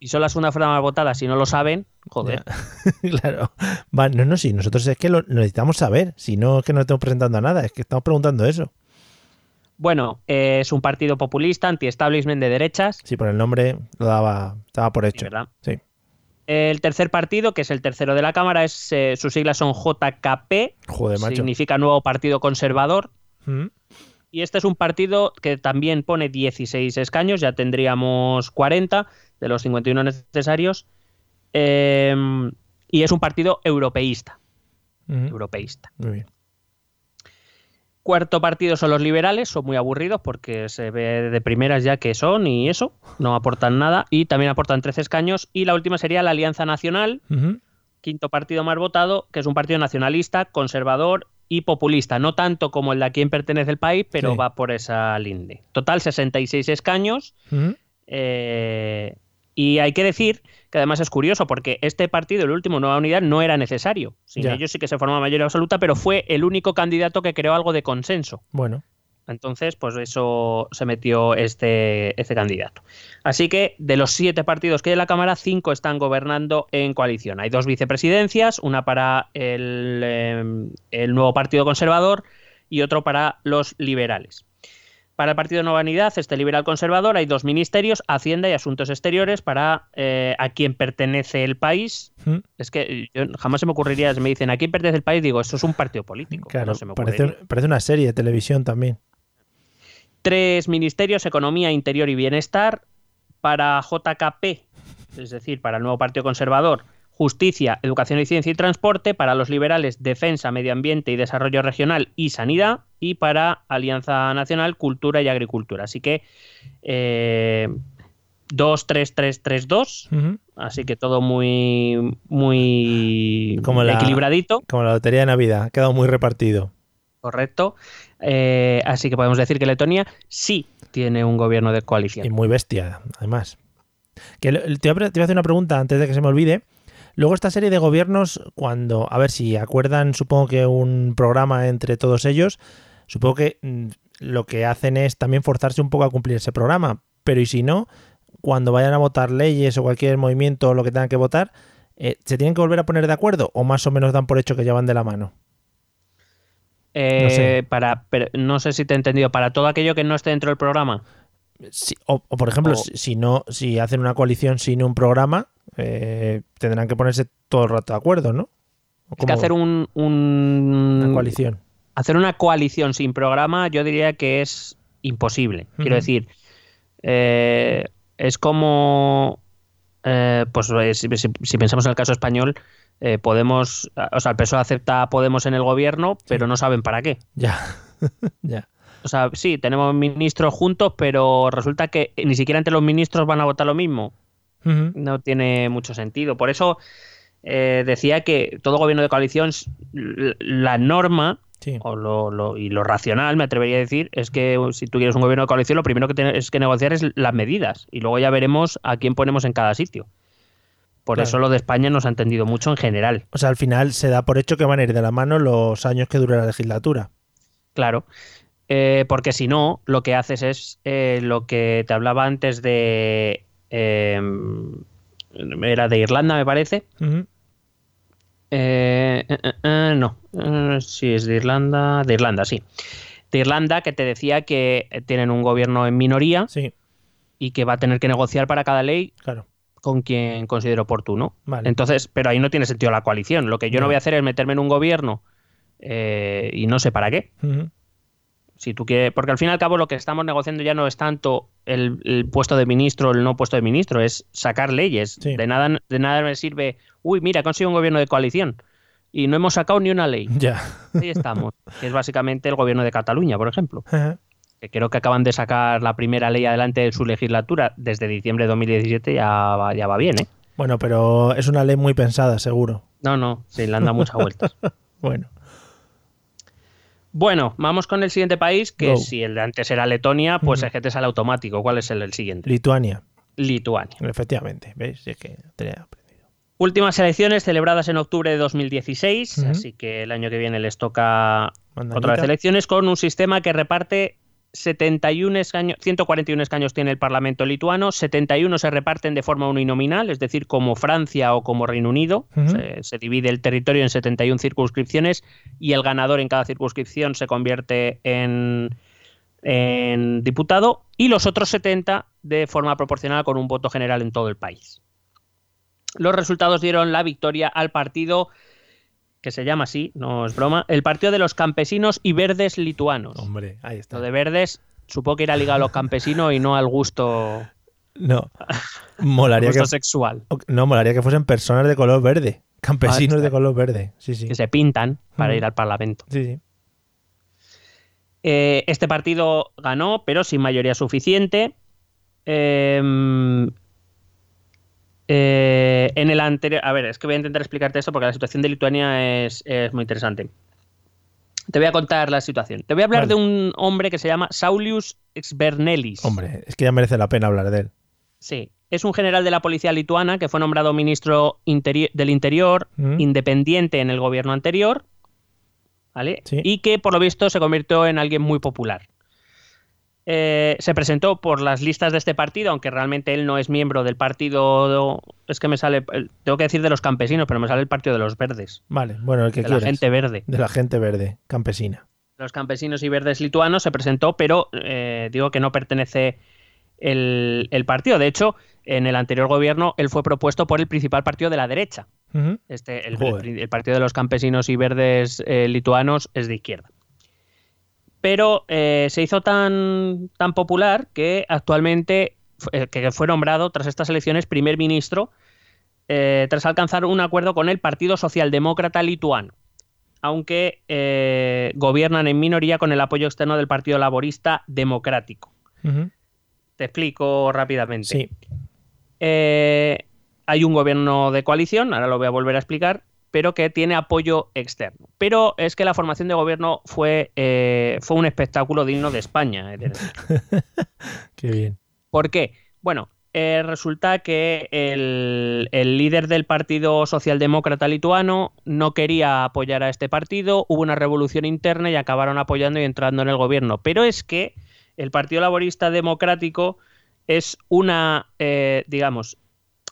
Y son la segunda fuerza más votada, si no lo saben, joder. Ya. (laughs) claro. Va, no, no, sí, nosotros es que lo lo necesitamos saber. Si no es que no estamos presentando a nada, es que estamos preguntando eso. Bueno, eh, es un partido populista, anti-establishment de derechas, Sí, por el nombre lo daba, estaba por sí, hecho. ¿verdad? Sí. El tercer partido, que es el tercero de la Cámara, es, eh, sus siglas son JKP, Joder, macho. significa Nuevo Partido Conservador, Ujú. Y este es un partido que también pone 16 escaños, ya tendríamos 40 de los 51 necesarios, eh, y es un partido europeísta, europeísta. Muy bien. Cuarto partido son los liberales, son muy aburridos porque se ve de primeras ya que son y eso, no aportan nada y también aportan 13 escaños. Y la última sería la Alianza Nacional. Quinto partido más votado, que es un partido nacionalista, conservador y populista, no tanto como el de a quien pertenece el país, pero Sí. va por esa linde. Total 66 escaños. Ujú. eh, y hay que decir que además es curioso porque este partido, el último Nueva Unidad, no era necesario. Sin Ya. ellos sí que se formaba mayoría absoluta, pero fue el único candidato que creó algo de consenso. Bueno, Entonces, pues eso se metió este, este candidato. Así que de los siete partidos que hay en la Cámara, cinco están gobernando en coalición. Hay dos vicepresidencias, una para el, em, el nuevo Partido Conservador y otro para los liberales. Para el Partido Nueva Unidad, este liberal conservador, hay dos ministerios, Hacienda y Asuntos Exteriores, para eh, a quién pertenece el país. ¿Mm? Es que yo, jamás se me ocurriría, si me dicen a quién pertenece el país, digo, esto es un partido político. Claro, no se me parece una serie de televisión también. Tres ministerios, Economía, Interior y Bienestar. Para JKP, es decir, para el nuevo Partido Conservador, Justicia, Educación y Ciencia y Transporte. Para los liberales, Defensa, Medio Ambiente y Desarrollo Regional y Sanidad. Y para Alianza Nacional, Cultura y Agricultura. Así que eh, 2-3-3-3-2. Ujú. Así que todo muy, muy Como la- equilibradito. Como la lotería de Navidad, ha quedado muy repartido. Correcto. Eh, así que podemos decir que Letonia sí tiene un gobierno de Y coalición. muy bestia, además. Te, iba a hacer una pregunta antes de que se me olvide. Luego esta serie de gobiernos, cuando, a ver si acuerdan, supongo que un programa entre todos ellos, supongo que mm, lo que hacen es también forzarse un poco a cumplir ese programa. Pero y si no, cuando vayan a votar leyes o cualquier movimiento o lo que tengan que votar, eh, ¿se tienen que volver a poner de acuerdo o más o menos dan por hecho que ya van de la mano? Eh, no sé. para, pero no sé si te he entendido. Para todo aquello que no esté dentro del programa. Si- o, o, por ejemplo, O- si, no, si hacen una coalición sin un programa, eh, tendrán que ponerse todo el rato de acuerdo, ¿no? ¿O Es que hacer un, un- una coalición. hacer una coalición sin programa, yo diría que es imposible. Quiero decir, eh, es como, eh, pues eh, si pensamos en el caso español, eh, Podemos, o sea, el PSOE acepta a Podemos en el gobierno, pero no saben para qué. Ya, (laughs) ya. O sea, sí, tenemos ministros juntos, pero resulta que ni siquiera entre los ministros van a votar lo mismo. No tiene mucho sentido. Por eso eh, decía que todo gobierno de coalición, la norma Sí. o lo, lo- y lo racional, me atrevería a decir, es que si tú quieres un gobierno de coalición, lo primero que tienes que negociar es las medidas y luego ya veremos a quién ponemos en cada sitio. Por Claro. eso lo de España nos ha entendido mucho en general. O sea, al final se da por hecho que van a ir de la mano los años que dure la legislatura. Claro. Eh, porque si no, lo que haces es eh, lo que te hablaba antes de. eh, era de Irlanda, me parece. Eh, no, sí, es de Irlanda. De Irlanda, sí. De Irlanda, que te decía que tienen un gobierno en minoría Sí, y que va a tener que negociar para cada ley claro. Con quien considere oportuno. Vale. Entonces, pero ahí no tiene sentido la coalición. Lo que yo no voy a hacer es meterme en un gobierno eh, y no sé para qué. Si tú quieres, porque al fin y al cabo lo que estamos negociando ya no es tanto el, el puesto de ministro o el no puesto de ministro, es sacar leyes. Sí. De nada, de nada me sirve, uy, mira, consigo un gobierno de coalición y no hemos sacado ni una ley. Ya. Ahí estamos. que es básicamente el gobierno de Cataluña, por ejemplo. Que creo que acaban de sacar la primera ley adelante de su legislatura desde diciembre de 2017, ya va, ya va bien, ¿eh? Bueno, pero es una ley muy pensada, seguro. No, no, sí, le han dado muchas vueltas. (laughs) Bueno, Bueno, vamos con el siguiente país, que Go. si el de antes era Letonia, pues Ujú. es que te sale automático. ¿Cuál es el, el siguiente? Lituania, Lituania. efectivamente. ¿Veis? Es que tenía aprendido. Últimas elecciones celebradas en octubre de 2016, Ujú. así que el año que viene les toca Mandanita. otra vez elecciones con un sistema que reparte 71 escaños, 141 escaños tiene el Parlamento lituano, 71 se reparten de forma uninominal, es decir, como Francia o como Reino Unido. Se, se divide el territorio en 71 circunscripciones y el ganador en cada circunscripción se convierte en, en diputado y los otros 70 de forma proporcional con un voto general en todo el país. Los resultados dieron la victoria al partido que se llama así, no es broma, el Partido de los Campesinos y Verdes Lituanos. Hombre, ahí está. Lo de verdes, supongo que irá ligado a los campesinos y no al gusto, No. Molaría gusto que, sexual. no, molaría que fuesen personas de color verde. Campesinos Ah, de color verde. Sí, sí. que se pintan para Ujú. ir al Parlamento. Sí, sí. Eh, este partido ganó, pero sin mayoría suficiente. Eh, eh, en el anterior. A ver, es que voy a intentar explicarte esto porque la situación de Lituania es, es muy interesante. Te voy a contar la situación. Te voy a hablar Vale. de un hombre que se llama Saulius Exbernelis. Hombre, es que ya merece la pena hablar de él. Sí. Es un general de la policía lituana que fue nombrado ministro interi- del Interior Mm. independiente en el gobierno anterior. ¿Vale? Sí. Y que por lo visto se convirtió en alguien muy popular. Eh, se presentó por las listas de este partido, aunque realmente él no es miembro del partido. Es que me sale. Tengo que decir de los campesinos, pero me sale el partido de los verdes. Vale, bueno, el que de la gente verde. De la gente verde, campesina. Los campesinos y verdes lituanos se presentó, pero eh, digo que no pertenece el, partido. De hecho, en el anterior gobierno él fue propuesto por el principal partido de la derecha. este, el, partido de los campesinos y verdes eh, lituanos es de izquierda pero eh, se hizo tan, tan popular que actualmente eh, que fue nombrado tras estas elecciones primer ministro eh, tras alcanzar un acuerdo con el Partido Socialdemócrata Lituano, aunque gobiernan en minoría con el apoyo externo del Partido Laborista Democrático. Te explico rápidamente. Sí. hay un gobierno de coalición, ahora lo voy a volver a explicar, pero que tiene apoyo externo. Pero es que la formación de gobierno fue, eh, fue un espectáculo digno de España. (laughs) Qué bien. ¿Por qué? Bueno, eh, resulta que el, líder del Partido Socialdemócrata Lituano no quería apoyar a este partido, hubo una revolución interna y acabaron apoyando y entrando en el gobierno. Pero es que el Partido Laborista Democrático es una, eh, digamos,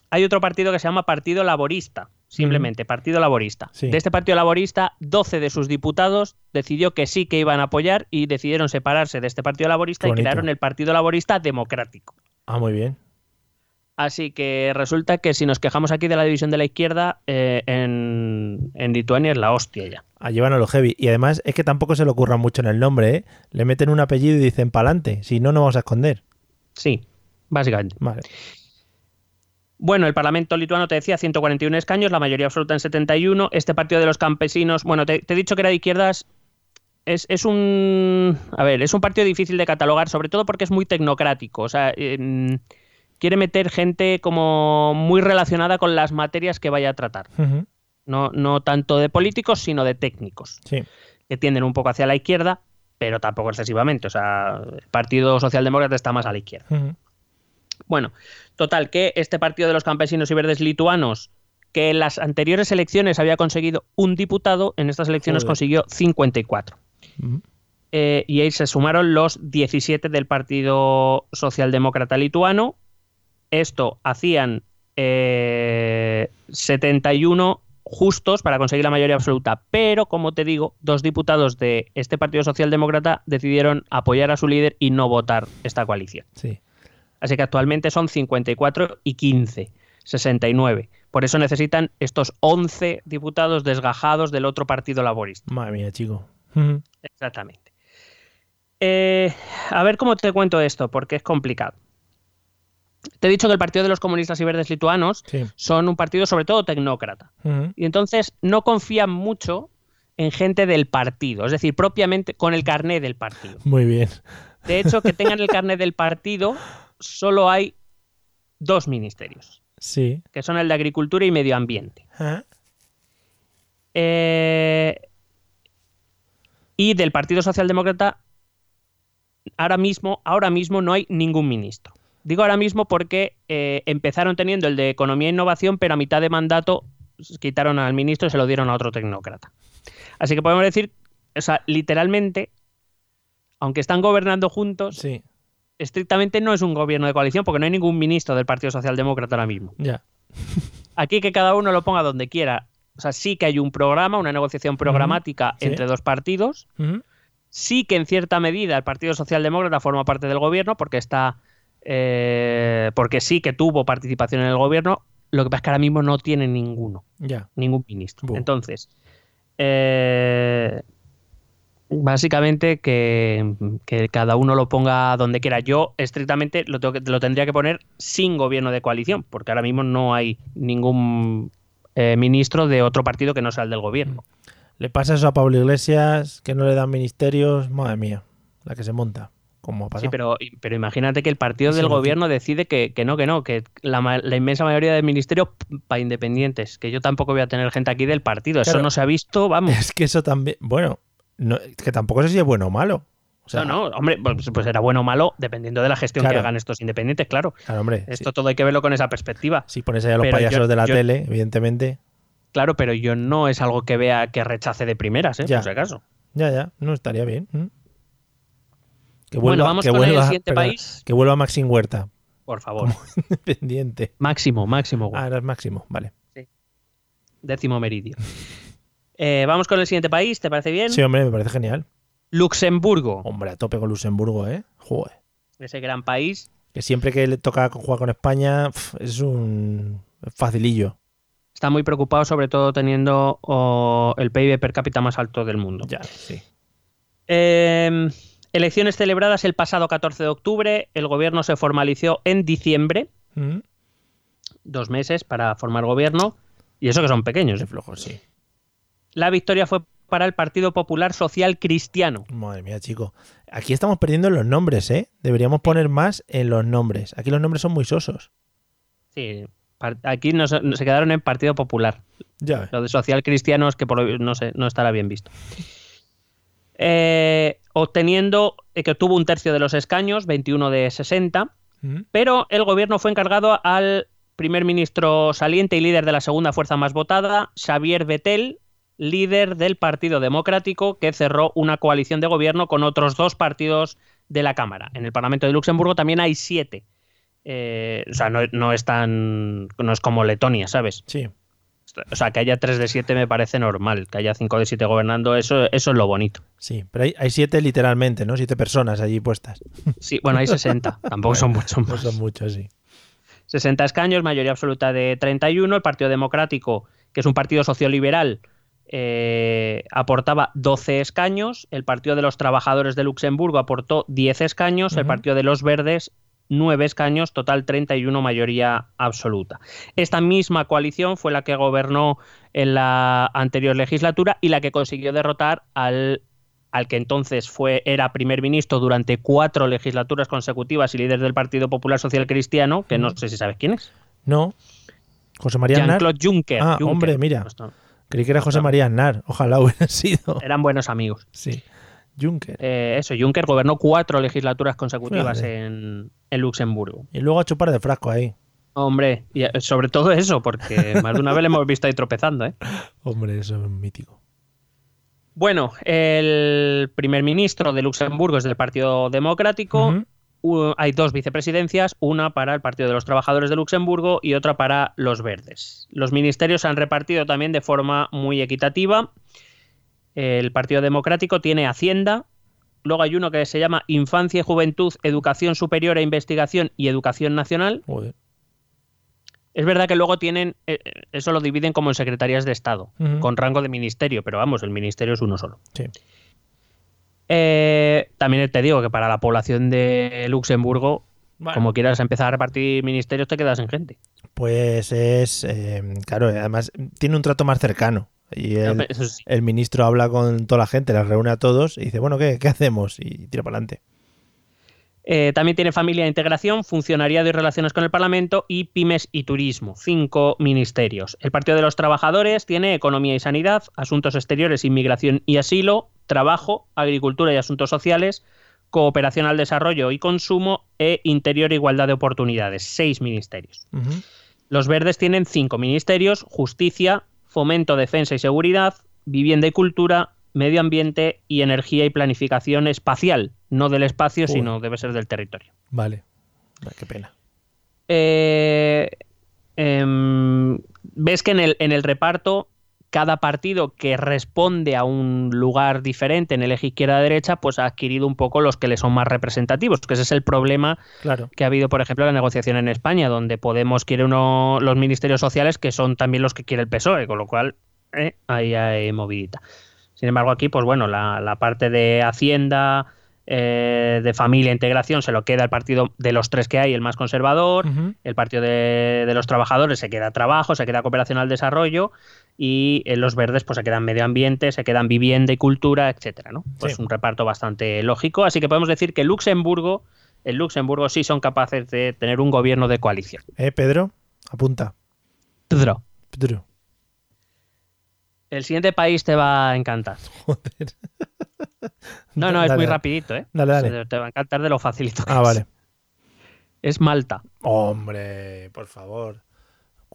hay otro partido que se llama Partido Laborista, simplemente, Partido Laborista. De este Partido Laborista, 12 de sus diputados decidió que sí que iban a apoyar y decidieron separarse de este Partido Laborista y crearon el Partido Laborista Democrático. Ah, muy bien. Así que resulta que si nos quejamos aquí de la división de la izquierda, eh, en, en, Lituania es la hostia ya. Allí van a lo heavy. Y además es que tampoco se le ocurra mucho en el nombre, ¿eh? Le meten un apellido y dicen pa'lante. Si no, no vamos a esconder. Sí, básicamente. Vale. Bueno, el Parlamento lituano te decía 141 escaños, la mayoría absoluta en 71. Este partido de los campesinos, bueno, te, he dicho que era de izquierdas. Es, un. A ver, es un partido difícil de catalogar, sobre todo porque es muy tecnocrático. O sea, em, quiere meter gente como muy relacionada con las materias que vaya a tratar. no, no tanto de políticos, sino de técnicos. Que tienden un poco hacia la izquierda, pero tampoco excesivamente. O sea, el Partido Socialdemócrata está más a la izquierda. Bueno, total, que este partido de los campesinos y verdes lituanos, que en las anteriores elecciones había conseguido un diputado, en estas elecciones consiguió 54. Eh, y ahí se sumaron los 17 del Partido Socialdemócrata Lituano. Esto hacían 71 eh, justos para conseguir la mayoría absoluta. Pero, como te digo, dos diputados de este Partido Socialdemócrata decidieron apoyar a su líder y no votar esta coalición. Sí. Así que actualmente son 54 y 15, 69. Por eso necesitan estos 11 diputados desgajados del otro partido laborista. Madre mía, chico. Exactamente. Eh, a ver cómo te cuento esto, porque es complicado. Te he dicho que el Partido de los Comunistas y Verdes Lituanos son un partido sobre todo tecnócrata. Y entonces no confían mucho en gente del partido, es decir, propiamente con el carné del partido. Muy bien. De hecho, que tengan el carné del partido solo hay dos ministerios. Sí. Que son el de Agricultura y Medio Ambiente. Ah. Eh, y del Partido Socialdemócrata, ahora mismo, ahora mismo no hay ningún ministro. Digo ahora mismo porque eh, empezaron teniendo el de Economía e Innovación, pero a mitad de mandato quitaron al ministro y se lo dieron a otro tecnócrata. Así que podemos decir, o sea, literalmente, aunque están gobernando juntos, sí estrictamente no es un gobierno de coalición porque no hay ningún ministro del Partido Socialdemócrata ahora mismo. Ya. Aquí que cada uno lo ponga donde quiera. O sea, sí que hay un programa, una negociación programática entre dos partidos. Sí que en cierta medida el Partido Socialdemócrata forma parte del gobierno porque está. Eh, porque sí que tuvo participación en el gobierno. Lo que pasa es que ahora mismo no tiene ninguno. Ya. Ningún ministro. Entonces. Eh, Básicamente que, cada uno lo ponga donde quiera. Yo estrictamente lo, lo tendría que poner sin gobierno de coalición, porque ahora mismo no hay ningún eh, ministro de otro partido que no sea el del gobierno. Le pasa eso a Pablo Iglesias, que no le dan ministerios, madre mía, la que se monta. Como sí, pero, pero imagínate que el partido del gobierno decide que, no, que no, que la, inmensa mayoría de ministerios para independientes, que yo tampoco voy a tener gente aquí del partido, eso no se ha visto, vamos. (laughs) Es que eso también, bueno, que tampoco sé si es bueno o malo. no, no, hombre, pues, pues, era bueno o malo dependiendo de la gestión que hagan estos independientes, claro. Claro, hombre. Esto todo hay que verlo con esa perspectiva. Si pones ahí a los payasos de la tele, evidentemente. Claro, pero yo no es algo que vea que rechace de primeras, ¿eh? Ya. por si acaso. Ya, ya, no estaría bien. Que Bueno, vuelva, vamos que con el siguiente país. Que vuelva Maxim Huerta, Por favor. (laughs) pendiente. Máximo, máximo. Ah, era Máximo, vale. Décimo meridio. (laughs) Eh, vamos con el siguiente país, ¿te parece bien? Sí, hombre, me parece genial. Luxemburgo. Hombre, a tope con Luxemburgo, ¿eh? Joder. Ese gran país. Que siempre que le toca jugar con España es un facilillo. Está muy preocupado, sobre todo teniendo oh, el PIB per cápita más alto del mundo. Ya, sí. Eh, elecciones celebradas el pasado 14 de octubre. El gobierno se formalizó en diciembre, Mm, dos meses para formar gobierno. Y eso que son pequeños. Qué ¿eh? flojo, sí. La victoria fue para el Partido Popular Social Cristiano. Madre mía, chico. Aquí estamos perdiendo en los nombres, ¿eh? Deberíamos poner más en los nombres. Aquí los nombres son muy sosos. Sí, aquí no se, se quedaron en Partido Popular. Ya ves. Lo de social cristiano es que por lo- no sé, no estará bien visto. Eh, obteniendo eh, que obtuvo un tercio de los escaños, 21 de 60, Mm, pero el gobierno fue encargado al primer ministro saliente y líder de la segunda fuerza más votada, Xavier Bettel, líder del Partido Democrático, que cerró una coalición de gobierno con otros dos partidos de la Cámara. En el Parlamento de Luxemburgo también hay siete. Eh, o sea, no, no es tan. no es como Letonia, ¿sabes? Sí. O sea, que haya 3 de 7 me parece normal, que haya 5 de 7 gobernando, eso, eso es lo bonito. Sí, pero hay, hay siete literalmente, ¿no? Siete personas allí puestas. Sí, bueno, hay 60, (laughs) tampoco son muchos No más. son muchos, sí. 60 escaños, mayoría absoluta de 31. El Partido Democrático, que es un partido socioliberal, eh, aportaba 12 escaños. El Partido de los Trabajadores de Luxemburgo aportó 10 escaños. El. Partido de los Verdes, 9 escaños, total 31, mayoría absoluta. Esta misma coalición fue la que gobernó en la anterior legislatura y la que consiguió derrotar al al que entonces fue, era primer ministro durante cuatro legislaturas consecutivas y líder del Partido Popular Social Cristiano, que no sé si sabes quién es. No. José María. Jean-Claude Juncker. Ah, Juncker. hombre, mira. No, Creí que era José María Aznar. Ojalá (laughs) hubiera sido. Eran buenos amigos. Sí. Juncker. Eh, eso, Juncker gobernó cuatro legislaturas consecutivas en, en Luxemburgo. Y luego a chupar de frasco ahí. Hombre, y eh, sobre todo eso, porque (laughs) más de una vez le hemos visto ahí tropezando, ¿eh? Hombre, eso es mítico. Bueno, el primer ministro de Luxemburgo es del Partido Democrático. Hay dos vicepresidencias, una para el Partido de los Trabajadores de Luxemburgo y otra para los Verdes. Los ministerios se han repartido también de forma muy equitativa. El Partido Democrático tiene Hacienda, luego hay uno que se llama Infancia y Juventud, Educación Superior e Investigación y Educación Nacional. Joder. Es verdad que luego tienen, eh, eh, eso lo dividen como en secretarías de Estado, con rango de ministerio, pero vamos, el ministerio es uno solo. Sí. Eh, también te digo que para la población de Luxemburgo, Bueno, como quieras empezar a repartir ministerios, te quedas sin gente. Pues es. eh, claro, además tiene un trato más cercano. Y el, Eso sí. el ministro habla con toda la gente, las reúne a todos y dice, bueno, ¿qué, qué hacemos? Y tira para adelante. Eh, también tiene familia e integración, funcionariado y relaciones con el Parlamento y pymes y turismo, cinco ministerios. El Partido de los Trabajadores tiene economía y sanidad, asuntos exteriores, inmigración y asilo, trabajo, agricultura y asuntos sociales, cooperación al desarrollo y consumo e interior e igualdad de oportunidades, seis ministerios. Los verdes tienen cinco ministerios, justicia, fomento, defensa y seguridad, vivienda y cultura, medio ambiente y energía y planificación espacial, no del espacio, Uy. sino debe ser del territorio. Vale. Qué pena. Eh, em, Ves que en el, en el reparto, cada partido que responde a un lugar diferente en el eje izquierda-derecha, pues ha adquirido un poco los que le son más representativos, que ese es el problema Claro. que ha habido, por ejemplo, en la negociación en España, donde Podemos quiere uno, los ministerios sociales que son también los que quiere el PSOE, con lo cual eh, ahí hay movidita. Sin embargo, aquí, pues bueno, la, la parte de Hacienda, eh, de familia e integración se lo queda el partido de los tres que hay, el más conservador. El Partido de, de los Trabajadores se queda trabajo, se queda cooperación al desarrollo y en los verdes pues se quedan medio ambiente, se quedan vivienda y cultura, etcétera, ¿no? Pues Sí. un reparto bastante lógico, así que podemos decir que Luxemburgo, en Luxemburgo sí son capaces de tener un gobierno de coalición. Eh, Pedro, apunta. Pedro, Pedro. el siguiente país te va a encantar. (laughs) Joder. No, no, es Dale, muy dale. rapidito, ¿eh? Dale, dale. Te va a encantar de lo facilito. que Ah, es. vale. Es Malta. Hombre, por favor.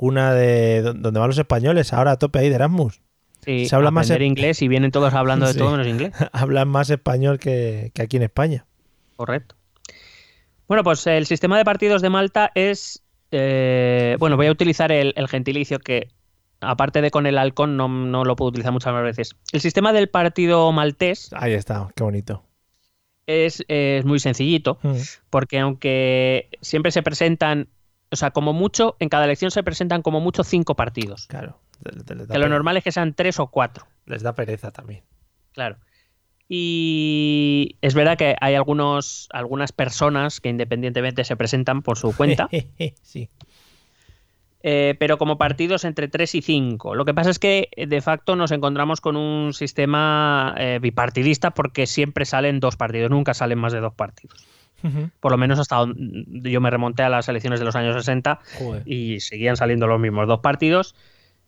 Cuna de do- donde van los españoles, ahora a tope ahí de Erasmus. Sí, Se habla más inglés y vienen todos hablando de (laughs) Sí. todo menos inglés. (laughs) Hablan más español que, que aquí en España. Correcto. Bueno, pues el sistema de partidos de Malta es. eh, bueno, voy a utilizar el, el gentilicio que, aparte de con el halcón, no, no lo puedo utilizar muchas más veces. El sistema del partido maltés Ahí está, qué bonito. es, es muy sencillito, Mm. porque aunque siempre se presentan. O sea, como mucho, en cada elección se presentan como mucho cinco partidos. Claro. Les, les da Que lo normal es que sean tres o cuatro. Les da pereza también. Claro. Y es verdad que hay algunos, algunas personas que independientemente se presentan por su cuenta, (laughs) sí. eh, pero como partidos entre 3 y 5. Lo que pasa es que eh, de facto nos encontramos con un sistema eh, bipartidista porque siempre salen dos partidos, nunca salen más de dos partidos. Por lo menos hasta donde yo me remonté a las elecciones de los años 60 Joder. y seguían saliendo los mismos dos partidos.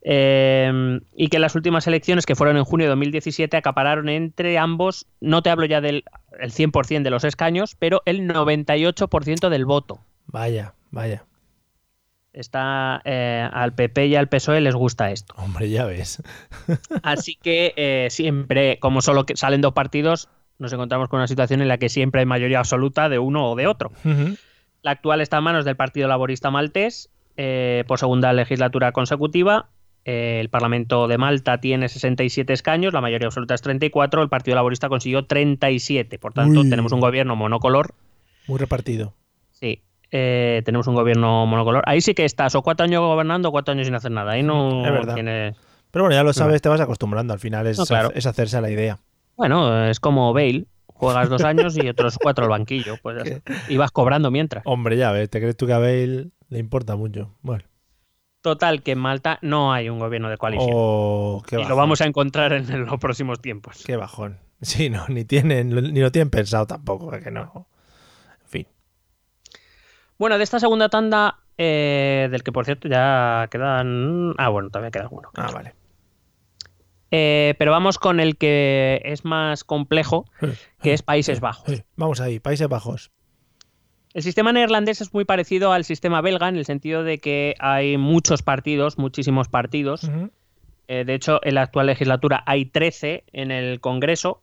eh, y que en las últimas elecciones, que fueron en junio de 2017, acapararon entre ambos, no te hablo ya del el 100% de los escaños, pero el 98% del voto. Vaya, vaya. Está eh, al PP y al PSOE les gusta esto. Hombre, ya ves. (laughs) Así que eh, siempre, como solo salen dos partidos, nos encontramos con una situación en la que siempre hay mayoría absoluta de uno o de otro. La actual está en manos del Partido Laborista Maltés eh, por segunda legislatura consecutiva. Eh, el Parlamento de Malta tiene 67 escaños, la mayoría absoluta es 34. El Partido Laborista consiguió 37. Por tanto, Uy. tenemos un gobierno monocolor. Muy repartido. Sí, eh, tenemos un gobierno monocolor. Ahí sí que estás, o cuatro años gobernando o cuatro años sin hacer nada. Ahí no Es verdad. tienes. Pero bueno, ya lo sabes, te vas acostumbrando. Al final es, No, claro. es hacerse a la idea. Bueno, es como Bale. Juegas dos años y otros cuatro al banquillo. Pues. (laughs) Y vas cobrando mientras. Hombre, ya ves, ¿te crees tú que a Bale le importa mucho? Bueno. Total, que en Malta no hay un gobierno de coalición. Oh, qué y lo vamos a encontrar en los próximos tiempos. Qué bajón. Sí, no, ni tienen, ni lo tienen pensado tampoco, es que no. En fin. Bueno, de esta segunda tanda, eh, del que por cierto ya quedan. Ah, bueno, todavía queda alguno. Ah, vale. Eh, pero vamos con el que es más complejo, que es Países Bajos. Vamos ahí, Países Bajos. El sistema neerlandés es muy parecido al sistema belga en el sentido de que hay muchos partidos, muchísimos partidos. Eh, de hecho, en la actual legislatura hay 13 en el Congreso.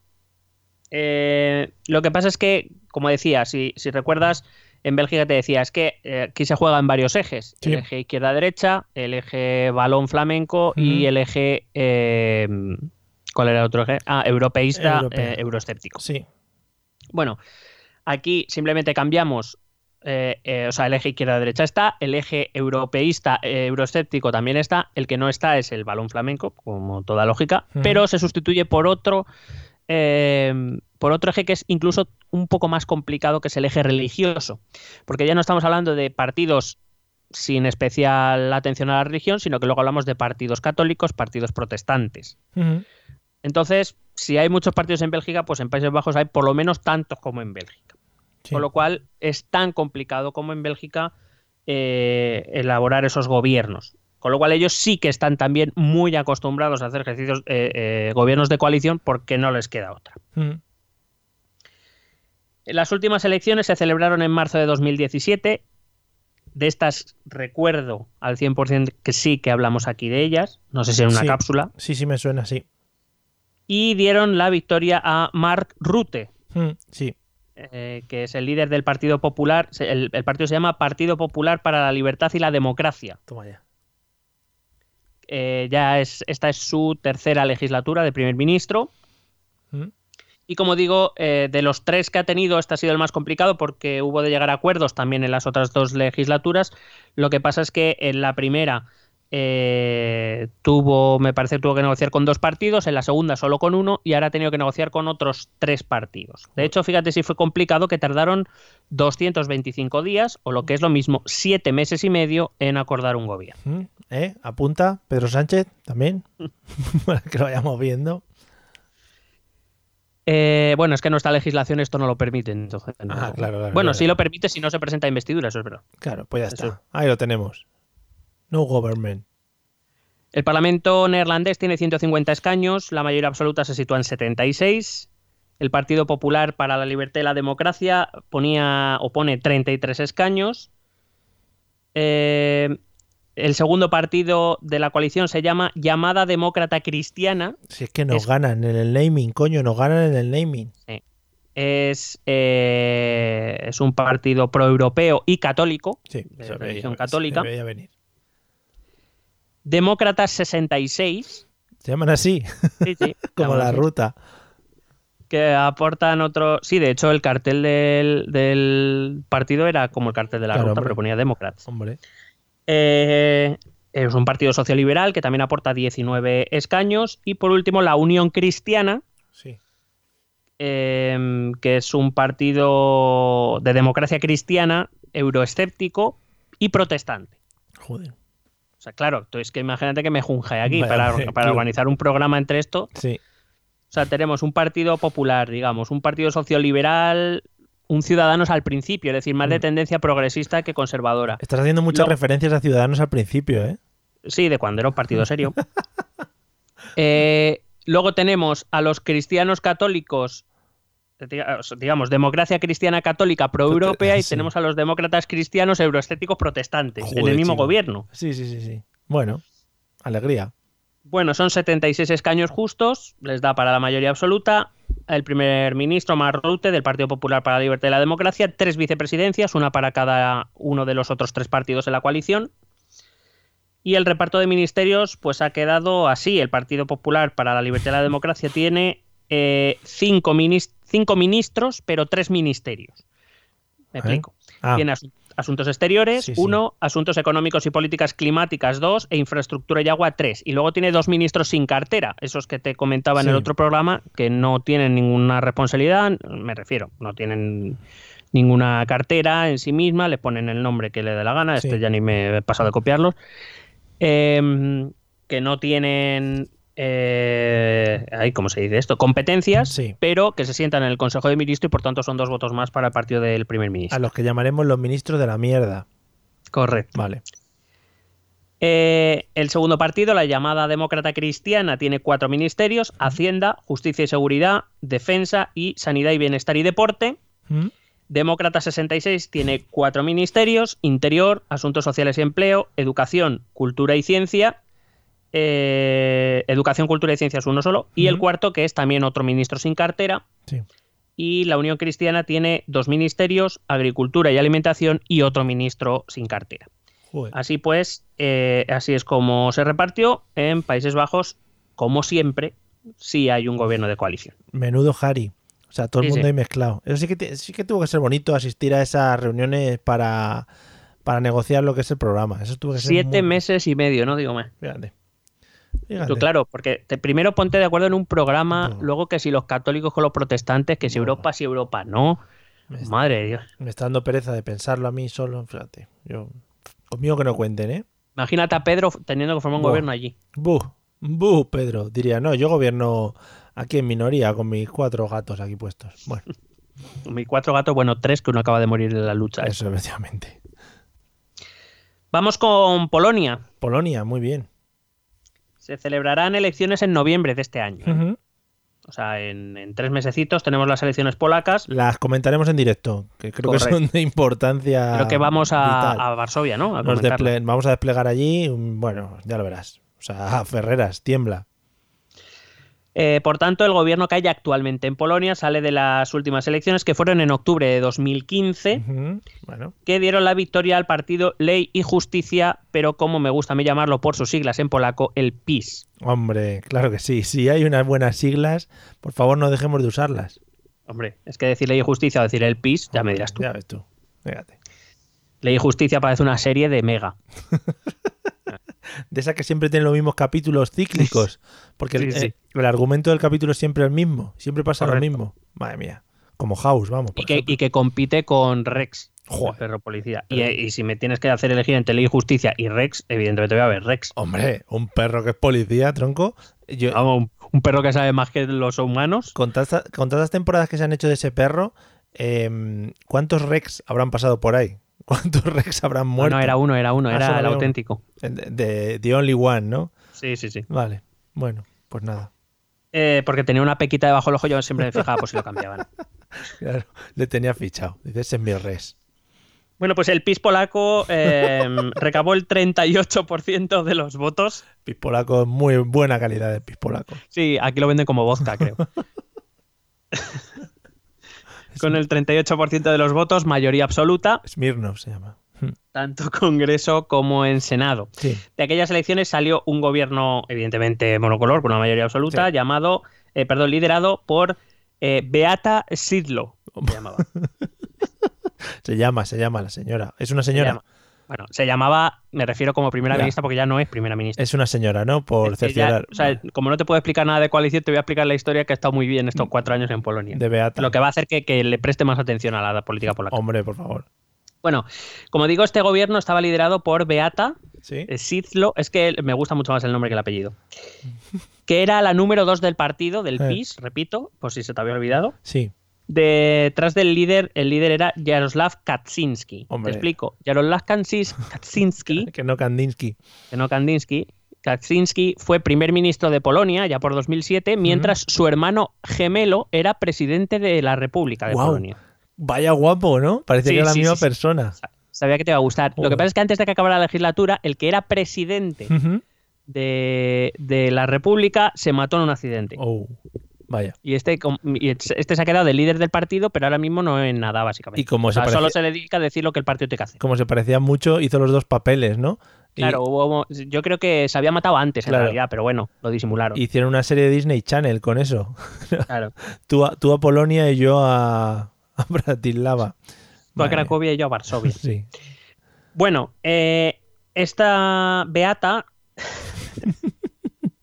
Eh, lo que pasa es que, como decía, si, si recuerdas, en Bélgica te decía, es que eh, aquí se juega en varios ejes. Sí. El eje izquierda-derecha, el eje balón flamenco y el eje... eh, ¿Cuál era el otro eje? Ah, europeísta, eh, euroescéptico. Sí. Bueno, aquí simplemente cambiamos, eh, eh, o sea, el eje izquierda-derecha está, el eje europeísta, eh, euroescéptico también está, el que no está es el balón flamenco, como toda lógica, pero se sustituye por otro, eh, por otro eje que es incluso un poco más complicado, que es el eje religioso, porque ya no estamos hablando de partidos sin especial atención a la religión, sino que luego hablamos de partidos católicos, partidos protestantes. Entonces, si hay muchos partidos en Bélgica, pues en Países Bajos hay por lo menos tantos como en Bélgica. Sí. Con lo cual es tan complicado como en Bélgica eh, elaborar esos gobiernos. Con lo cual ellos sí que están también muy acostumbrados a hacer ejercicios, eh, eh, gobiernos de coalición porque no les queda otra. Las últimas elecciones se celebraron en marzo de 2017. De estas recuerdo al 100% que sí que hablamos aquí de ellas. No sé si en una Sí. cápsula. Sí, sí me suena, sí. Y dieron la victoria a Mark Rutte, Ujú. Sí. eh, que es el líder del Partido Popular. El partido se llama Partido Popular para la Libertad y la Democracia. Toma ya. Eh, ya es, esta es su tercera legislatura de primer ministro. Y como digo, eh, de los tres que ha tenido, este ha sido el más complicado porque hubo de llegar a acuerdos también en las otras dos legislaturas. Lo que pasa es que en la primera eh, tuvo, me parece tuvo que negociar con dos partidos, en la segunda solo con uno y ahora ha tenido que negociar con otros tres partidos. De hecho, fíjate si fue complicado que tardaron 225 días o lo que es lo mismo, siete meses y medio en acordar un gobierno. Ujú. ¿Eh? Apunta Pedro Sánchez también. (laughs) Que lo vayamos viendo. Eh, bueno, es que nuestra legislación esto no lo permite. Entonces, no. Ah, claro, claro, Bueno, claro. sí lo permite si no se presenta investidura, eso es verdad. Claro, pues ya está. Eso. Ahí lo tenemos. No government. El Parlamento neerlandés tiene 150 escaños, la mayoría absoluta se sitúa en 76. El Partido Popular para la Libertad y la Democracia ponía o pone 33 escaños. Eh, el segundo partido de la coalición se llama Llamada Demócrata Cristiana. Si es que nos Es- ganan en el naming, coño, nos ganan en el naming. es, eh, es un partido proeuropeo y católico, Sí, de se religión veía- católica. se venir. Demócratas 66, Se llaman así, sí, sí, (laughs) como la así, ruta. que aportan otro... Sí, de hecho el cartel del, del partido era como el cartel de la Claro, ruta, hombre. pero ponía Demócratas. Hombre. Eh, es un partido socioliberal que también aporta 19 escaños. Y por último, la Unión Cristiana, Sí. eh, que es un partido de democracia cristiana, euroescéptico y protestante. Joder. O sea, claro, tú es que imagínate que me junje aquí para, para claro. organizar un programa entre esto. Sí. O sea, tenemos un partido popular, digamos, un partido socioliberal, un Ciudadanos al principio, es decir, más de Mm. tendencia progresista que conservadora. Estás haciendo muchas Lo- referencias a Ciudadanos al principio, ¿eh? Sí, de cuando era un partido serio. (laughs) Eh, luego tenemos a los cristianos católicos, diga- digamos, democracia cristiana católica pro-europea y Sí. tenemos a los demócratas cristianos euroestéticos protestantes en el mismo chico. gobierno. Sí, sí, sí, sí. Bueno, alegría. Bueno, son 76 escaños justos, les da para la mayoría absoluta. El primer ministro, Mark Rutte, del Partido Popular para la Libertad y la Democracia, tres vicepresidencias, una para cada uno de los otros tres partidos de la coalición. Y el reparto de ministerios, pues ha quedado así. El Partido Popular para la Libertad y la Democracia tiene eh, cinco, cinco ministros, pero tres ministerios. Me ¿Eh? explico. Ah, Tiene asuntos exteriores, Sí, sí. uno, asuntos económicos y políticas climáticas, dos, e infraestructura y agua, tres. Y luego tiene dos ministros sin cartera, esos que te comentaba en el otro programa, que no tienen ninguna responsabilidad, me refiero, no tienen ninguna cartera en sí misma, le ponen el nombre que le dé la gana, este ya ni me he pasado de copiarlos, Em, que no tienen... Eh, ay, ¿Cómo se dice esto? Competencias, Sí. pero que se sientan en el Consejo de Ministros y por tanto son dos votos más para el partido del primer ministro. a los que llamaremos los ministros de la mierda. Correcto. Vale. Eh, el segundo partido, la llamada Demócrata Cristiana, tiene cuatro ministerios: Hacienda, Justicia y Seguridad, Defensa y Sanidad y Bienestar y Deporte. ¿Mm? Demócrata 66 tiene cuatro ministerios: Interior, Asuntos Sociales y Empleo, Educación, Cultura y Ciencia. Eh, Educación, Cultura y Ciencia es uno solo. Y el cuarto, que es también otro ministro sin cartera. Sí. Y la Unión Cristiana tiene dos ministerios: Agricultura y Alimentación y otro ministro sin cartera. Joder. Así pues, eh, así es como se repartió en Países Bajos, como siempre, sí hay un gobierno de coalición. Menudo Harry. O sea, todo el Sí, mundo sí. ahí mezclado. Eso sí que, te- sí que tuvo que ser bonito asistir a esas reuniones para, para negociar lo que es el programa. Eso tuvo que ser Siete muy- meses y medio, no digo más. Fíjate. Fíjate. Claro, porque te- primero ponte de acuerdo en un programa, No. luego que si los católicos con los protestantes, que si No. Europa, si Europa no. Me Madre de Dios. me está dando pereza de pensarlo a mí solo. Fíjate. Yo, conmigo que no cuenten, ¿eh? Imagínate a Pedro teniendo que formar un gobierno allí. Buh, buh, Pedro. Diría, no, yo gobierno aquí en minoría con mis cuatro gatos aquí puestos. Bueno, (laughs) Mis cuatro gatos, bueno, tres que uno acaba de morir en la lucha. eso efectivamente. Vamos con Polonia. Polonia, muy bien. Se celebrarán elecciones en noviembre de este año. ¿eh? O sea, en, en tres mesecitos tenemos las elecciones polacas. Las comentaremos en directo, que creo que son de importancia. Creo que vamos a, a Varsovia, ¿no? A vamos a desplegar allí, bueno, ya lo verás. O sea, (laughs) Ferreras, tiembla. Eh, por tanto, el gobierno que hay actualmente en Polonia sale de las últimas elecciones que fueron en octubre de 2015, Ujú, Bueno, que dieron la victoria al partido Ley y Justicia, pero como me gusta a mí llamarlo por sus siglas en polaco, el PiS. hombre, claro que sí. Si hay unas buenas siglas, por favor no dejemos de usarlas. Hombre, es que decir Ley y Justicia o decir el PiS, ya me dirás tú. Ya ves tú. Fíjate. Ley y Justicia parece una serie de Mega. (laughs) De esa que siempre tiene los mismos capítulos cíclicos. Porque el, Sí, sí. eh, el argumento del capítulo es siempre el mismo. Siempre pasa Correcto. lo mismo. Madre mía. Como House, vamos. por Y que, y que compite con Rex, Joder. el perro policía. Y, si me tienes que hacer elegir entre Ley y Justicia y Rex, evidentemente voy a ver Rex. Hombre, un perro que es policía, tronco. Yo, Vamos, un, un perro que sabe más que los humanos. con, tantas, con tantas temporadas que se han hecho de ese perro, em, ¿cuántos Rex habrán pasado por ahí? ¿Cuántos Rex habrán muerto? no, era uno, era uno, Ah, era el auténtico. De, The Only One, ¿no? Sí, sí, sí. Vale. Bueno, pues nada. Eh, porque tenía una pequita debajo del ojo, yo siempre me fijaba por si lo cambiaban. (laughs) Claro, le tenía fichado. Dice, ese es mi res. Bueno, pues el PIS polaco eh, (laughs) recabó el 38% de los votos. Pis polaco, muy buena calidad de pis polaco. Sí, aquí lo venden como vodka, creo. (laughs) con el 38% de los votos, mayoría absoluta, Smirnov se llama. tanto Congreso como en Senado. Sí. De aquellas elecciones salió un gobierno, evidentemente monocolor, con una mayoría absoluta, Sí. llamado, eh, perdón, liderado por eh, Beata Sidlo. Se (laughs) llamaba. Se llama, se llama la señora. Es una Se señora. Bueno, se llamaba, me refiero como primera Ya. ministra porque ya no es primera ministra. Es una señora, ¿no? Por cerciorar. o sea, como no te puedo explicar nada de coalición, te voy a explicar la historia que ha estado muy bien estos cuatro años en Polonia. De Beata. Lo que va a hacer que, que le preste más atención a la política polaca. Hombre, por favor. Bueno, como digo, este gobierno estaba liderado por Beata Sí. eh, es que me gusta mucho más el nombre que el apellido, que era la número dos del partido, del Eh. PIS, repito, por si se te había olvidado. Sí. Detrás del líder, el líder era Jaroslav Kaczynski. Hombre. Te explico. Jaroslav (laughs) Kaczynski, Que no Kandinsky. que no Kandinsky, Kaczynski fue primer ministro de Polonia ya por 2007, mientras su hermano gemelo era presidente de la República de Guau. Polonia. Vaya guapo, ¿no? Parece Sí, que es la misma sí, persona. Sabía que te iba a gustar. Lo que pasa es que antes de que acabara la legislatura, el que era presidente de, de la República se mató en un accidente. Oh, vaya. Y este, y este se ha quedado de líder del partido, pero ahora mismo no es nada, básicamente. Y como O solo se dedica a decir lo que el partido que hacer. como se parecía mucho, hizo los dos papeles, ¿no? Y Claro, hubo- yo creo que se había matado antes, en realidad, pero bueno, lo disimularon. Hicieron una serie de Disney Channel con eso. (laughs) Claro. Tú a, tú a Polonia y yo a, a Bratislava. Tú a. Cracovia y yo a Varsovia. (laughs) Sí. Bueno, eh, esta Beata, (laughs)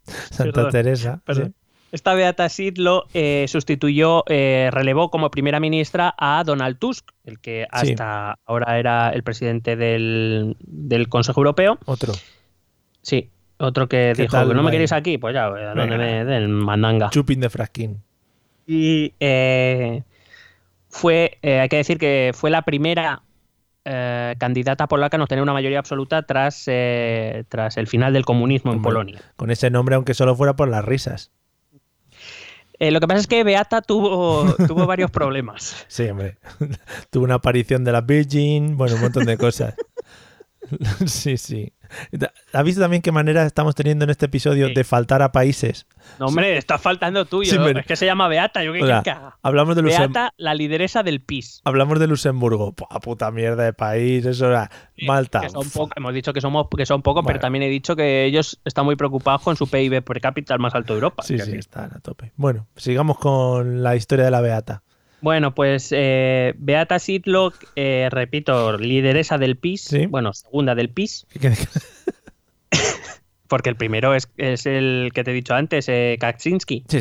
Santa Perdón, Teresa. perdón. sí. Esta Beata Sidlo eh, sustituyó, eh, relevó como primera ministra a Donald Tusk, el que Sí. hasta ahora era el presidente del, del Consejo Europeo. Otro. Sí, otro que ¿Qué dijo tal, que no me queréis aquí, pues ya, a donde me den mandanga. Chupin de Frasquín. Y eh, fue, eh, hay que decir que fue la primera eh, candidata polaca en obtener una mayoría absoluta tras, eh, tras el final del comunismo en. Polonia. Con ese nombre, aunque solo fuera por las risas. Eh, lo que pasa es que Beata tuvo, (laughs) tuvo varios problemas. Sí, hombre. (laughs) Tuvo una aparición de la Virgin, bueno, un montón de cosas. (laughs) sí, sí. ¿Has visto también qué manera estamos teniendo en este episodio Sí. de faltar a países? No, hombre, está faltando tuyo. Sí, Es que se llama Beata. ¿Yo qué O sea, quieres que haga? Hablamos de, Beata, la lideresa del PIS. hablamos de Luxemburgo. Pua, puta mierda de país, eso era. Malta. Que son Fua. poco- hemos dicho que somos que son pocos, Bueno. pero también he dicho que ellos están muy preocupados con su PIB per cápita, el más alto de Europa. Sí, sí, sí. están a tope. Bueno, sigamos con la historia de la Beata. Bueno, pues eh, Beata Sidlock, eh, repito, lideresa del PIS, Sí. bueno, segunda del PIS, ¿Qué- qué- (laughs) porque el primero es, es el que te he dicho antes, eh, Kaczynski, Sí.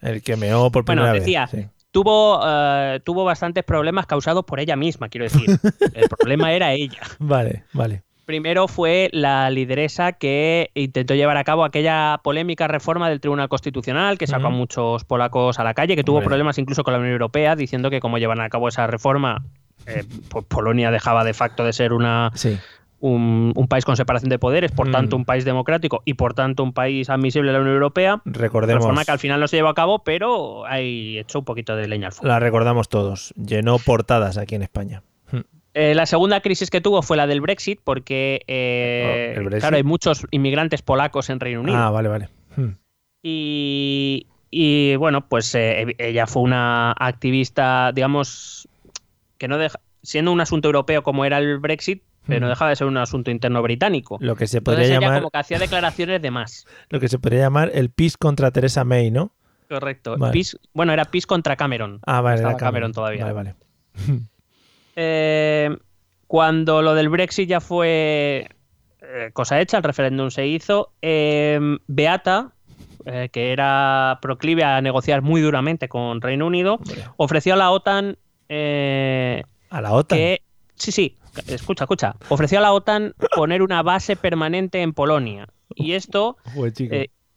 El que meó por Bueno, primera decía, vez. sí. Tuvo, eh, tuvo bastantes problemas causados por ella misma, quiero decir. (laughs) El problema era ella. Vale, vale. Primero fue la lideresa que intentó llevar a cabo aquella polémica reforma del Tribunal Constitucional que sacó a muchos polacos a la calle, que tuvo Hombre. problemas incluso con la Unión Europea, diciendo que como llevan a cabo esa reforma, eh, pues Polonia dejaba de facto de ser una, Sí. un, un país con separación de poderes, por Mm. tanto un país democrático y por tanto un país admisible a la Unión Europea. Recordemos. Reforma que al final no se llevó a cabo, pero ahí echó un poquito de leña al fuego. La recordamos todos. Llenó portadas aquí en España. Eh, la segunda crisis que tuvo fue la del Brexit, porque eh, Oh, claro, hay muchos inmigrantes polacos en Reino Unido. Ah, vale, vale. Hmm. Y, y, bueno, pues eh, ella fue una activista, digamos, que no deja, siendo un asunto europeo como era el Brexit, pero no Hmm. dejaba de ser un asunto interno británico. Lo que se Entonces podría ella llamar como que hacía declaraciones de más. (laughs) lo que se podría llamar el PIS contra Teresa May, ¿no? Correcto. Vale. Peace- bueno, era PIS contra Cameron. Ah, vale, Estaba era Cameron todavía. Vale, vale. (laughs) Eh, cuando lo del Brexit ya fue eh, cosa hecha, el referéndum se hizo, eh, Beata, eh, que era proclive a negociar muy duramente con Reino Unido, Hombre, ofreció a la OTAN eh, A la OTAN. que... Sí, sí, escucha, escucha. Ofreció a la OTAN poner una base permanente en Polonia. Y esto (laughs)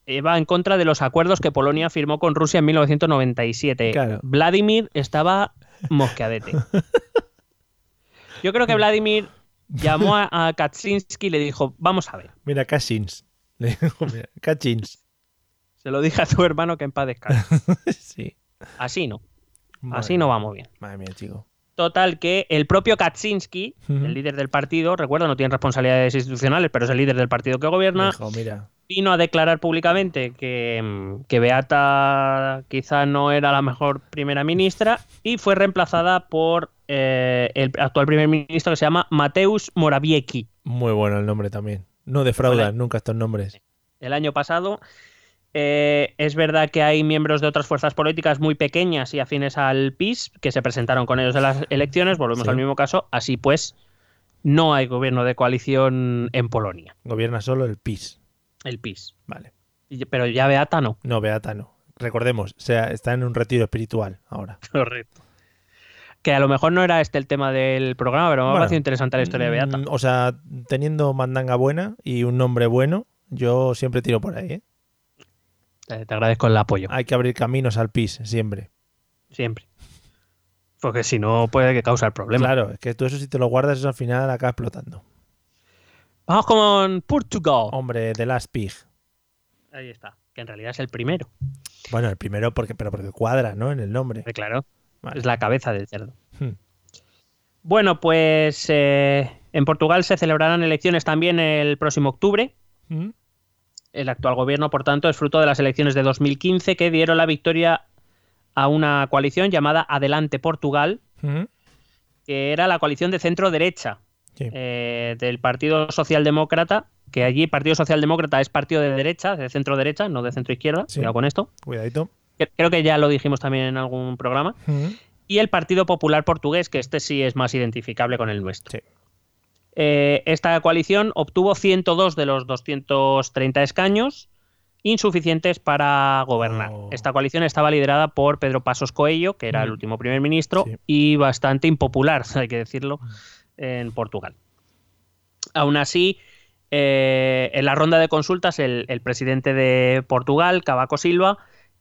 eh, va en contra de los acuerdos que Polonia firmó con Rusia en 1997. Claro. Vladimir estaba mosqueadete. (laughs) Yo creo que Vladimir (laughs) llamó a, a Kaczynski y le dijo, vamos a ver, Mira, Kachins. (laughs) Le dijo, mira, Kachins. se lo dije a tu hermano que en paz descanse. (laughs) sí. Así no, Madre así no vamos bien. Madre mía, chico. Total, que el propio Kaczynski, el líder del partido, recuerda, no tiene responsabilidades institucionales, pero es el líder del partido que gobierna, Dijo, mira, vino a declarar públicamente que, mm, que Beata quizá no era la mejor primera ministra y fue reemplazada por eh, el actual primer ministro que se llama Mateusz Morawiecki. muy bueno el nombre también. No defraudan nunca estos nombres. El año pasado eh, es verdad que hay miembros de otras fuerzas políticas muy pequeñas y afines al PIS que se presentaron con ellos en las elecciones, volvemos Sí. al mismo caso, así pues no hay gobierno de coalición en Polonia, Gobierna solo el PIS. el PIS. Vale. Y- Pero ya Beata no. No, Beata no. Recordemos, o sea, está en un retiro espiritual ahora. (laughs) Correcto. Que a lo mejor no era este el tema del programa, pero me ha Bueno, parecido interesante la historia de Beata. Mm, O sea, teniendo mandanga buena y un nombre bueno, yo siempre tiro por ahí. ¿eh? Eh, Te agradezco el apoyo, Hay que abrir caminos al PIS, siempre. siempre. Porque si no, puede que cause el problema. Claro, es que tú eso si te lo guardas, eso al final acaba explotando. Vamos con Portugal. Hombre, The Last Pig. Ahí está. Que en realidad es el primero. Bueno, el primero, porque, pero porque cuadra, ¿no? En el nombre. Eh, Claro. Es la cabeza del cerdo. Hmm. Bueno, pues eh, en Portugal se celebrarán elecciones también el próximo octubre. Mm. El actual gobierno, por tanto, es fruto de las elecciones de 2015 que dieron la victoria a una coalición llamada Adelante Portugal, Mm. que era la coalición de centro-derecha Sí. eh, del Partido Socialdemócrata, que allí Partido Socialdemócrata es partido de derecha, de centro-derecha, no de centro-izquierda, Sí. cuidado con esto. Cuidadito. Que- Creo que ya lo dijimos también en algún programa. Mm. Y el Partido Popular Portugués, que este sí es más identificable con el nuestro. Sí. Eh, esta coalición obtuvo 102 de los 230 escaños, insuficientes para gobernar. Oh. Esta coalición estaba liderada por Pedro Pasos Coelho, que era el Mm. último primer ministro, Sí. y bastante impopular, (laughs) hay que decirlo, en Portugal. Aún así, eh, en la ronda de consultas, el, el presidente de Portugal, Cavaco Silva,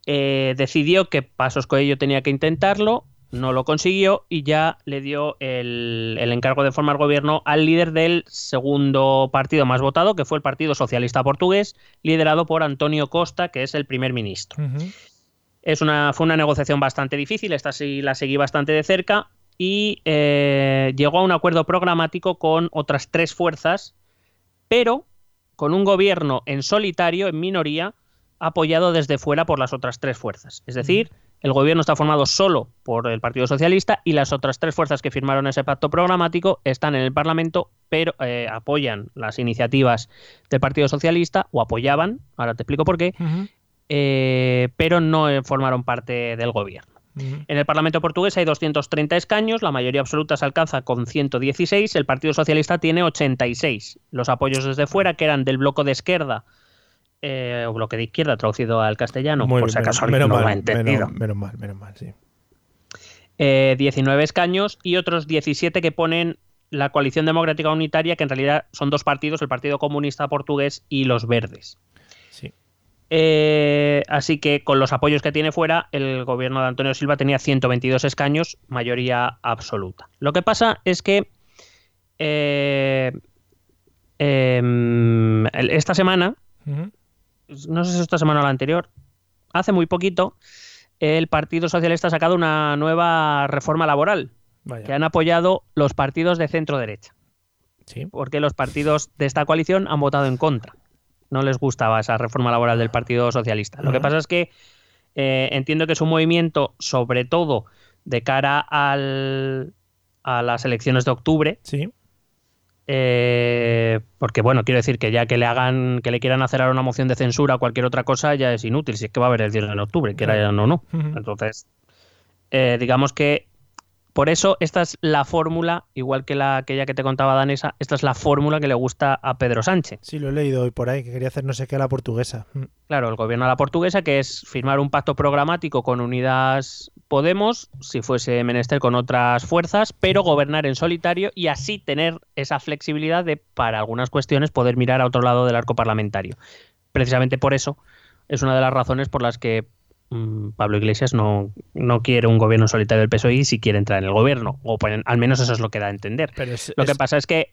eh, decidió que Pasos Coelho tenía que intentarlo, no lo consiguió y ya le dio el, el encargo de formar gobierno al líder del segundo partido más votado, que fue el Partido Socialista Portugués, liderado por Antonio Costa, que es el primer ministro. Es una, fue una negociación bastante difícil, esta sí la seguí bastante de cerca y eh, llegó a un acuerdo programático con otras tres fuerzas, pero con un gobierno en solitario, en minoría, apoyado desde fuera por las otras tres fuerzas. Es decir, el gobierno está formado solo por el Partido Socialista y las otras tres fuerzas que firmaron ese pacto programático están en el Parlamento, pero eh, apoyan las iniciativas del Partido Socialista o apoyaban, ahora te explico por qué, eh, pero no formaron parte del gobierno. En el Parlamento portugués hay 230 escaños, la mayoría absoluta se alcanza con 116, el Partido Socialista tiene 86. Los apoyos desde fuera, que eran del bloque de izquierda, eh, o bloque de izquierda traducido al castellano, Muy por si acaso menos, no mal, lo ha entendido. menos, menos mal, menos mal, sí. Eh, 19 escaños y otros 17 que ponen la coalición democrática unitaria, que en realidad son dos partidos, el Partido Comunista Portugués y los Verdes. Sí. Eh, así que con los apoyos que tiene fuera, el gobierno de Antonio Silva tenía 122 escaños, mayoría absoluta. Lo que pasa es que eh, em, esta semana. No sé si esta semana o la anterior, hace muy poquito, el Partido Socialista ha sacado una nueva reforma laboral Vaya. que han apoyado los partidos de centro derecha, Sí. porque los partidos de esta coalición han votado en contra. No les gustaba esa reforma laboral del Partido Socialista. Lo que pasa es que eh, entiendo que es un movimiento, sobre todo de cara al, a las elecciones de octubre, Sí. Eh, porque bueno, quiero decir que ya que le hagan, que le quieran hacer ahora una moción de censura o cualquier otra cosa, ya es inútil, si es que va a haber el 10 de octubre, que era ya no, no. Entonces, eh, digamos que por eso esta es la fórmula, igual que la aquella que te contaba Danesa, esta es la fórmula que le gusta a Pedro Sánchez. Sí, lo he leído hoy por ahí, que quería hacer no sé qué a la portuguesa. Mm. Claro, el gobierno a la portuguesa, que es firmar un pacto programático con Unidas Podemos, si fuese menester con otras fuerzas, pero gobernar en solitario y así tener esa flexibilidad de, para algunas cuestiones, poder mirar a otro lado del arco parlamentario. Precisamente por eso es una de las razones por las que Pablo Iglesias no, no quiere un gobierno solitario del PSOE y si quiere entrar en el gobierno, o por- al menos eso es lo que da a entender. Pero es, Lo que pasa es que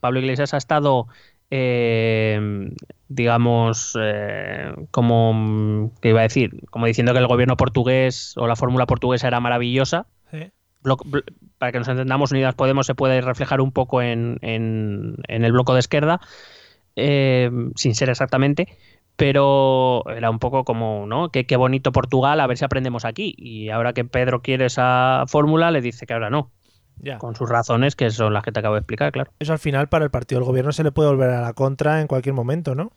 Pablo Iglesias ha estado, eh, digamos, eh, como, ¿qué iba a decir? Como diciendo que el gobierno portugués o la fórmula portuguesa era maravillosa, para que nos entendamos, Unidas Podemos se puede reflejar un poco en, en, el bloco de izquierda, eh, sin ser exactamente, pero era un poco como, ¿no? Qué, qué bonito Portugal, a ver si aprendemos aquí. Y ahora que Pedro quiere esa fórmula, le dice que ahora no. Ya. Con sus razones, que son las que te acabo de explicar, claro. Eso al final para el partido del gobierno se le puede volver a la contra en cualquier momento, ¿no?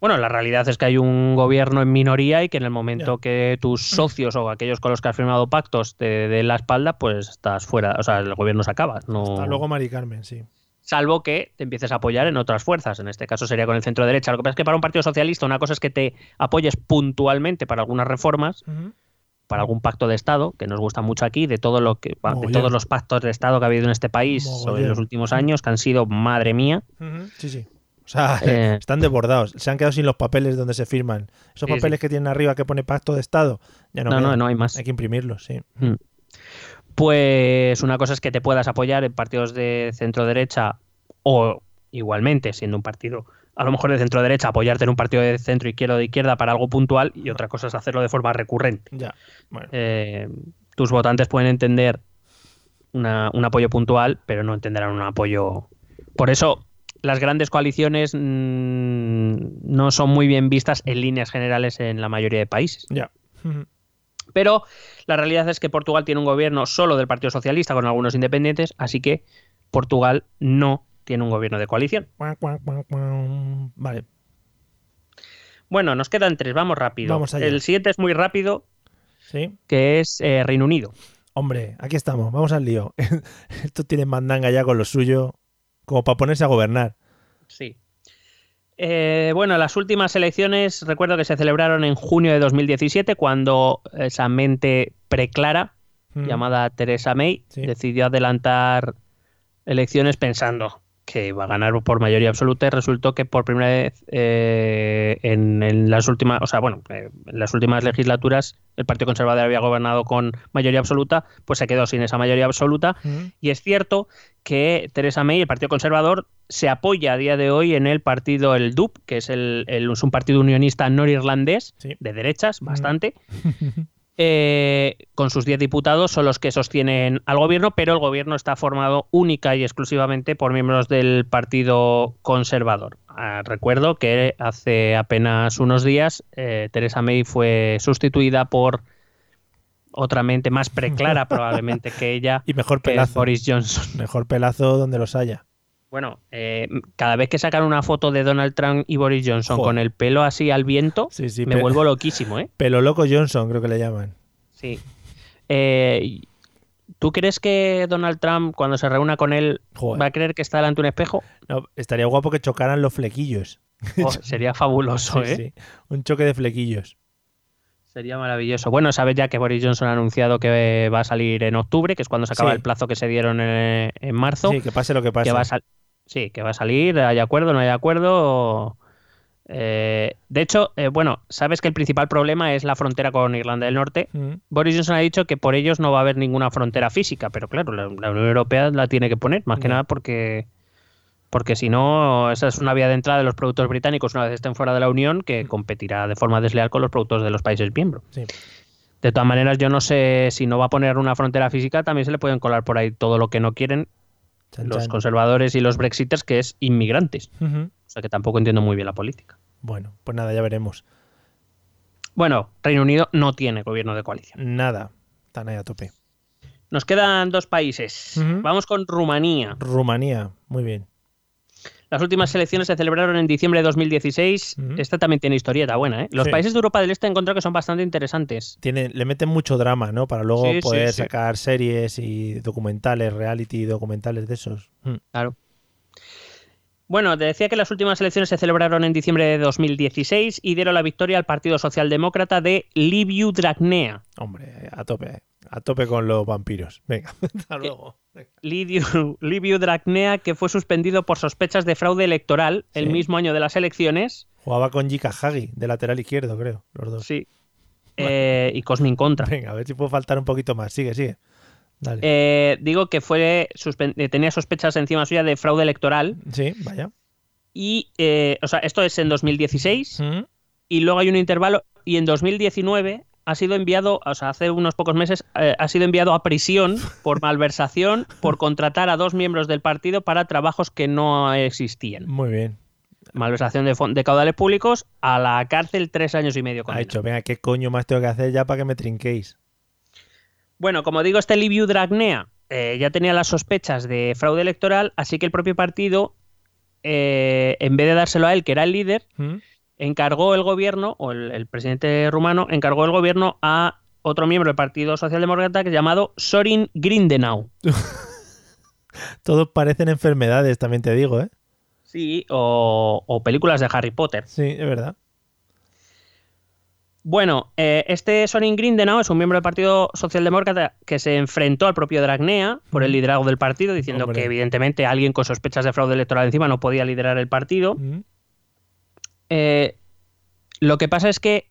Bueno, la realidad es que hay un gobierno en minoría y que en el momento que tus socios o aquellos con los que has firmado pactos te den la espalda, pues estás fuera, o sea, el gobierno se acaba. No... Hasta luego, Mari Carmen, sí. Salvo que te empieces a apoyar en otras fuerzas. En este caso sería con el centro derecha. Lo que pasa es que para un partido socialista, una cosa es que te apoyes puntualmente para algunas reformas, para algún pacto de Estado, que nos gusta mucho aquí, de todo lo que, de todos los pactos de Estado que ha habido en este país sobre los últimos años, que han sido, madre mía, Sí, sí. O sea, Eh. (laughs) están desbordados. Se han quedado sin los papeles donde se firman. Esos Sí, papeles que tienen arriba que pone pacto de Estado, ya no, no, no, no hay más. Hay que imprimirlos, sí. Mm. Pues una cosa es que te puedas apoyar en partidos de centro derecha o igualmente siendo un partido a lo mejor de centro derecha apoyarte en un partido de centro izquierda o de izquierda para algo puntual y otra cosa es hacerlo de forma recurrente. Ya. Bueno, Eh, tus votantes pueden entender una- un apoyo puntual, pero no entenderán un apoyo. Por eso las grandes coaliciones mm, no son muy bien vistas en líneas generales en la mayoría de países. ya. Pero la realidad es que Portugal tiene un gobierno solo del Partido Socialista con algunos independientes, así que Portugal no tiene un gobierno de coalición. Vale. Bueno, nos quedan tres, vamos rápido. Vamos allá. El siguiente es muy rápido, Sí. que es eh, Reino Unido. Hombre, aquí estamos. Vamos al lío. (laughs) Esto tiene mandanga ya con lo suyo, como para ponerse a gobernar. Sí. Eh, bueno, las últimas elecciones recuerdo que se celebraron en junio de 2017 cuando esa mente preclara Mm. llamada Theresa May Sí. decidió adelantar elecciones pensando que iba a ganar por mayoría absoluta y resultó que por primera vez eh, en, en las últimas, o sea, bueno, eh, en las últimas legislaturas el Partido Conservador había gobernado con mayoría absoluta, pues se quedó sin esa mayoría absoluta y es cierto que Theresa May, el Partido Conservador, se apoya a día de hoy en el partido, el DUP, que es, el, el- es un partido unionista norirlandés, Sí. de derechas, bastante. (laughs) Eh, con sus 10 diputados son los que sostienen al gobierno, pero el gobierno está formado única y exclusivamente por miembros del Partido Conservador. Ah, recuerdo que hace apenas unos días eh, Theresa May fue sustituida por otra mente más preclara (laughs) probablemente que ella, Y mejor que es pelazo. Boris Johnson. Mejor pelazo donde los haya. Bueno, eh, cada vez que sacan una foto de Donald Trump y Boris Johnson Joder. con el pelo así al viento, Sí, sí. me vuelvo loquísimo, ¿eh? Pelo loco Johnson, creo que le llaman. Sí. Eh, ¿Tú crees que Donald Trump, cuando se reúna con él, Joder. va a creer que está delante de un espejo? No, estaría guapo que chocaran los flequillos. Oh, sería fabuloso, (laughs) Sí, ¿eh? sí. Un choque de flequillos. Sería maravilloso. Bueno, sabes ya que Boris Johnson ha anunciado que va a salir en octubre, que es cuando se acaba Sí. el plazo que se dieron en, en marzo. Sí, que pase lo que pase. que va a sal- sí, que va a salir, hay acuerdo, no hay acuerdo. Eh, de hecho, eh, bueno, sabes que el principal problema es la frontera con Irlanda del Norte. Mm. Boris Johnson ha dicho que por ellos no va a haber ninguna frontera física, pero claro, la, la Unión Europea la tiene que poner, más que nada porque porque si no, esa es una vía de entrada de los productos británicos una vez estén fuera de la Unión que competirá de forma desleal con los productos de los países miembros. Sí. De todas maneras, yo no sé si no va a poner una frontera física, también se le pueden colar por ahí todo lo que no quieren Chan, los chan. conservadores y los brexiters, que es inmigrantes. O sea que tampoco entiendo muy bien la política. Bueno, pues nada, ya veremos. Bueno, Reino Unido no tiene gobierno de coalición. Nada. Están ahí a tope. Nos quedan dos países. Vamos con Rumanía. Rumanía, muy bien. Las últimas elecciones se celebraron en diciembre de 2016. Ujú. Esta también tiene historieta buena. ¿eh? Los Sí. países de Europa del Este he encontrado que son bastante interesantes. Tiene, le meten mucho drama, ¿no? Para luego sí, poder sí. sacar series y documentales, reality documentales de esos. Mm. Claro. Bueno, te decía que las últimas elecciones se celebraron en diciembre de 2016 y dieron la victoria al Partido Socialdemócrata de Liviu Dragnea. Hombre, a tope. A tope con los vampiros. Venga, (laughs) hasta luego. Liviu, Liviu Dragnea, que fue suspendido por sospechas de fraude electoral el mismo año de las elecciones. Jugaba con Jika Hagi, de lateral izquierdo, creo, los dos. Sí. (laughs) Eh, y Cosmin contra. Venga, a ver si puedo faltar un poquito más. Sigue, sigue. Dale. Eh, digo que fue eh, tenía sospechas encima suya de fraude electoral sí, vaya. y eh, o sea esto es en 2016 Mm. y luego hay un intervalo y en 2019 ha sido enviado, o sea, hace unos pocos meses, eh, ha sido enviado a prisión por malversación por contratar a dos miembros del partido para trabajos que no existían. Muy bien. Malversación de, de caudales públicos a la cárcel tres años y medio. Ha hecho, venga, ¿qué coño más tengo que hacer ya para que me trinquéis? Bueno, como digo, este Liviu Dragnea eh, ya tenía las sospechas de fraude electoral, así que el propio partido, eh, en vez de dárselo a él, que era el líder, ¿Mm? Encargó el gobierno, o el, el, presidente rumano, encargó el gobierno a otro miembro del Partido Socialdemócrata que es llamado Sorin Grindenau. (laughs) Todos parecen enfermedades, también te digo, ¿eh? Sí, o, o películas de Harry Potter. Sí, es verdad. Bueno, eh, este Sorin Grindenau es un miembro del Partido Socialdemócrata que se enfrentó al propio Dragnea por el liderazgo del partido, diciendo Hombre. que evidentemente alguien con sospechas de fraude electoral encima no podía liderar el partido. ¿Mm? Eh, lo que pasa es que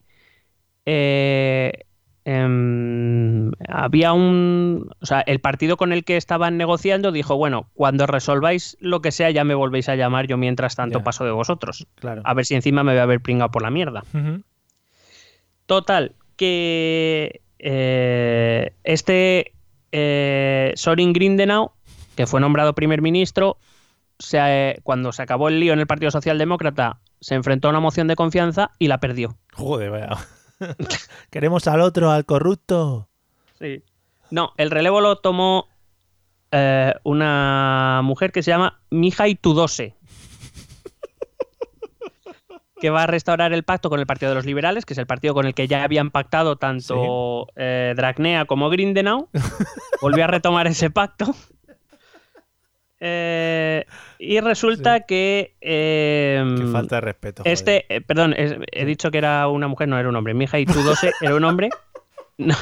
eh, em, había un. O sea, el partido con el que estaban negociando dijo: Bueno, cuando resolváis lo que sea, ya me volvéis a llamar. Yo mientras tanto paso de vosotros. Claro. A ver si encima me voy a haber pringado por la mierda. Total, que eh, este eh, Sorin Grindenau, que fue nombrado primer ministro, se, eh, cuando se acabó el lío en el Partido Socialdemócrata, se enfrentó a una moción de confianza y la perdió. Joder, vaya. (laughs) Queremos al otro, al corrupto. Sí. No, el relevo lo tomó eh, una mujer que se llama Mihai Tudose. (laughs) que va a restaurar el pacto con el Partido de los Liberales, que es el partido con el que ya habían pactado tanto eh, Dragnea como Grindenau. (laughs) Volvió a retomar ese pacto. Eh, y resulta que... eh, Qué falta de respeto. joder. este, eh, perdón, es- he dicho que era una mujer, no era un hombre. Mihai Tudose (laughs) era un hombre. No,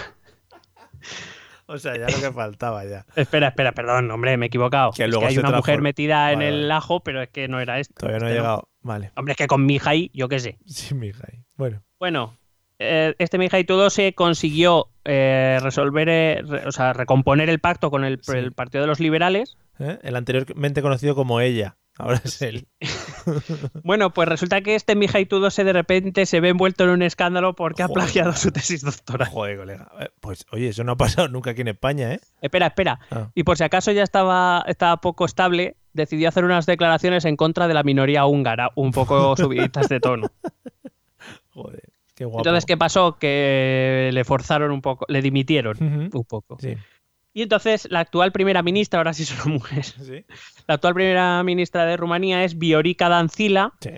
O sea, ya lo que faltaba ya. Espera, espera, perdón, hombre, me he equivocado. Que Es luego hay se una mujer metida en el ajo, pero es que no era esto. Todavía no ha Este llegado. Vale. Hombre, es que con Mihai, yo qué sé. Sí, mija. Bueno. Bueno, eh, este Mihai Tudose consiguió eh, resolver, eh, re- o sea, recomponer el pacto con el, Sí. el Partido de los Liberales. ¿Eh? El anteriormente conocido como ella. Ahora es él. (laughs) Bueno, pues resulta que este Mihai Tudose de repente se ve envuelto en un escándalo porque ha plagiado su tesis doctoral. Joder, colega. Eh, Pues oye, eso no ha pasado nunca aquí en España, ¿eh? Espera, espera. Ah. Y por si acaso ya estaba, estaba poco estable, decidió hacer unas declaraciones en contra de la minoría húngara, un poco (laughs) subiditas de tono. Joder, qué guapo. Entonces, ¿qué pasó? Que le forzaron un poco, le dimitieron un poco. Sí. Y entonces la actual primera ministra, ahora sí es una mujer, (laughs) Sí. la actual primera ministra de Rumanía es Viorica Dancila, Sí.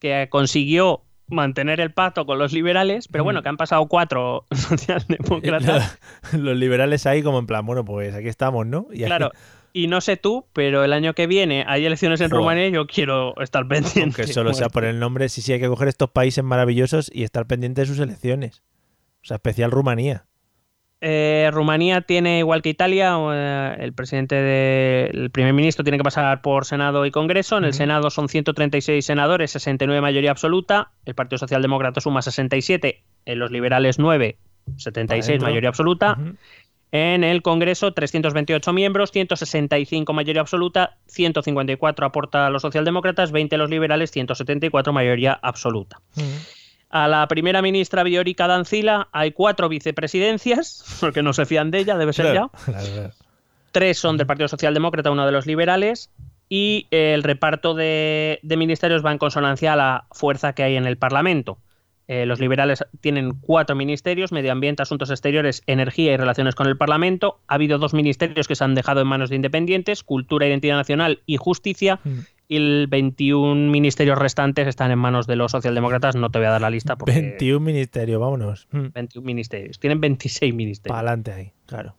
que consiguió mantener el pacto con los liberales, pero bueno, Ujú. que han pasado cuatro (laughs) socialdemócratas. Los liberales ahí como en plan, bueno, pues aquí estamos, ¿no? Y aquí- Claro. Y no sé tú, pero el año que viene hay elecciones en Joder. Rumanía y yo quiero estar pendiente. Aunque solo sea por el nombre, sí, sí, hay que coger estos países maravillosos y estar pendiente de sus elecciones. O sea, especial Rumanía. Eh, Rumanía tiene, igual que Italia, eh, el presidente de- el primer ministro tiene que pasar por Senado y Congreso. En el. Senado son 136 senadores, 69 mayoría absoluta. El Partido Socialdemócrata suma 67, en los liberales 9, 76 Adentro. mayoría absoluta. En el Congreso 328 miembros, 165 mayoría absoluta, 154 aporta a los socialdemócratas, 20 los liberales, 174 mayoría absoluta. A la primera ministra Viorica Dancila hay cuatro vicepresidencias, (laughs) porque no se fían de ella, debe ser Claro, ya. (laughs) claro. Tres son del Partido Socialdemócrata, uno de los liberales. Y el reparto de, de ministerios va en consonancia a la fuerza que hay en el Parlamento. Eh, los liberales tienen cuatro ministerios, medio ambiente, asuntos exteriores, energía y relaciones con el Parlamento. Ha habido dos ministerios que se han dejado en manos de independientes, cultura, identidad nacional y justicia. Mm. Y el 21 ministerios restantes están en manos de los socialdemócratas. No te voy a dar la lista porque 21 ministerios, vámonos. 21 ministerios. Tienen 26 ministerios. Para adelante ahí, claro.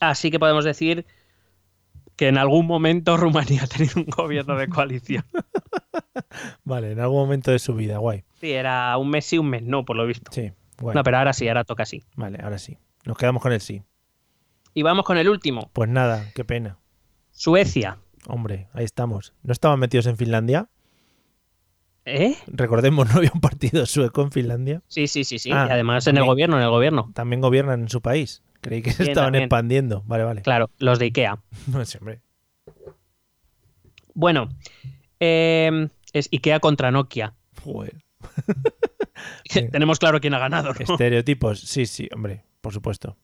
Así que podemos decir que en algún momento (laughs) Rumanía ha tenido un gobierno de coalición. (laughs) Vale, en algún momento de su vida, guay. Sí, era un mes sí, un mes no, por lo visto. Sí, guay. No, pero ahora sí, ahora toca sí. Vale, ahora sí. Nos quedamos con el sí. Y vamos con el último. Pues nada, qué pena. Suecia. Hombre, ahí estamos. ¿No estaban metidos en Finlandia? ¿Eh? Recordemos, (laughs) no había un partido sueco en Finlandia. Sí, sí, sí, sí. Ah, y además en el también. gobierno, en el gobierno. También gobiernan en su país. Creí que se estaban también. expandiendo. Vale, vale. Claro, los de Ikea. (laughs) No sé, hombre. Bueno, eh, es Ikea contra Nokia. Joder. (laughs) Tenemos claro quién ha ganado. Estereotipos, sí, sí, hombre, por supuesto.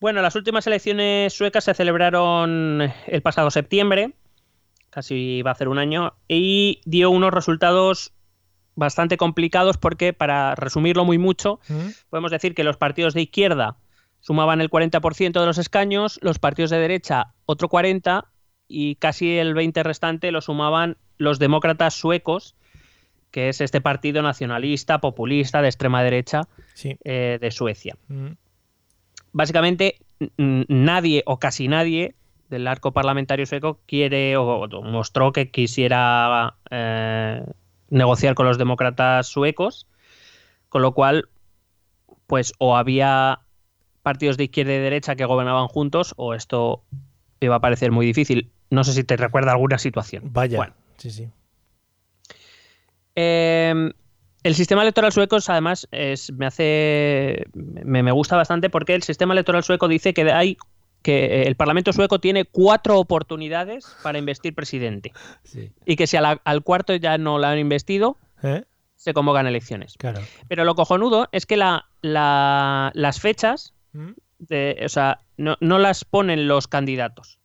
Bueno, las últimas elecciones suecas se celebraron el pasado septiembre, casi va a ser un año, y dio unos resultados bastante complicados porque, para resumirlo muy mucho, podemos decir que los partidos de izquierda sumaban el 40% de los escaños, los partidos de derecha otro 40% y casi el 20% restante lo sumaban los demócratas suecos, que es este partido nacionalista, populista, de extrema derecha eh, de Suecia. Básicamente, nadie o casi nadie del arco parlamentario sueco quiere o, mostró que quisiera eh, negociar con los demócratas suecos, con lo cual, pues o había partidos de izquierda y derecha que gobernaban juntos o esto iba a parecer muy difícil. No sé si te recuerda alguna situación. Vaya, sí, sí. Em, el sistema electoral sueco, además, es, me hace. Me, me, gusta bastante porque el sistema electoral sueco dice que hay que el Parlamento sueco tiene cuatro oportunidades para investir presidente. Y que si al cuarto ya no la han investido, ¿Eh? se convocan elecciones. Claro. Pero lo cojonudo es que la, las fechas ¿Mm? o sea, no, las ponen los candidatos.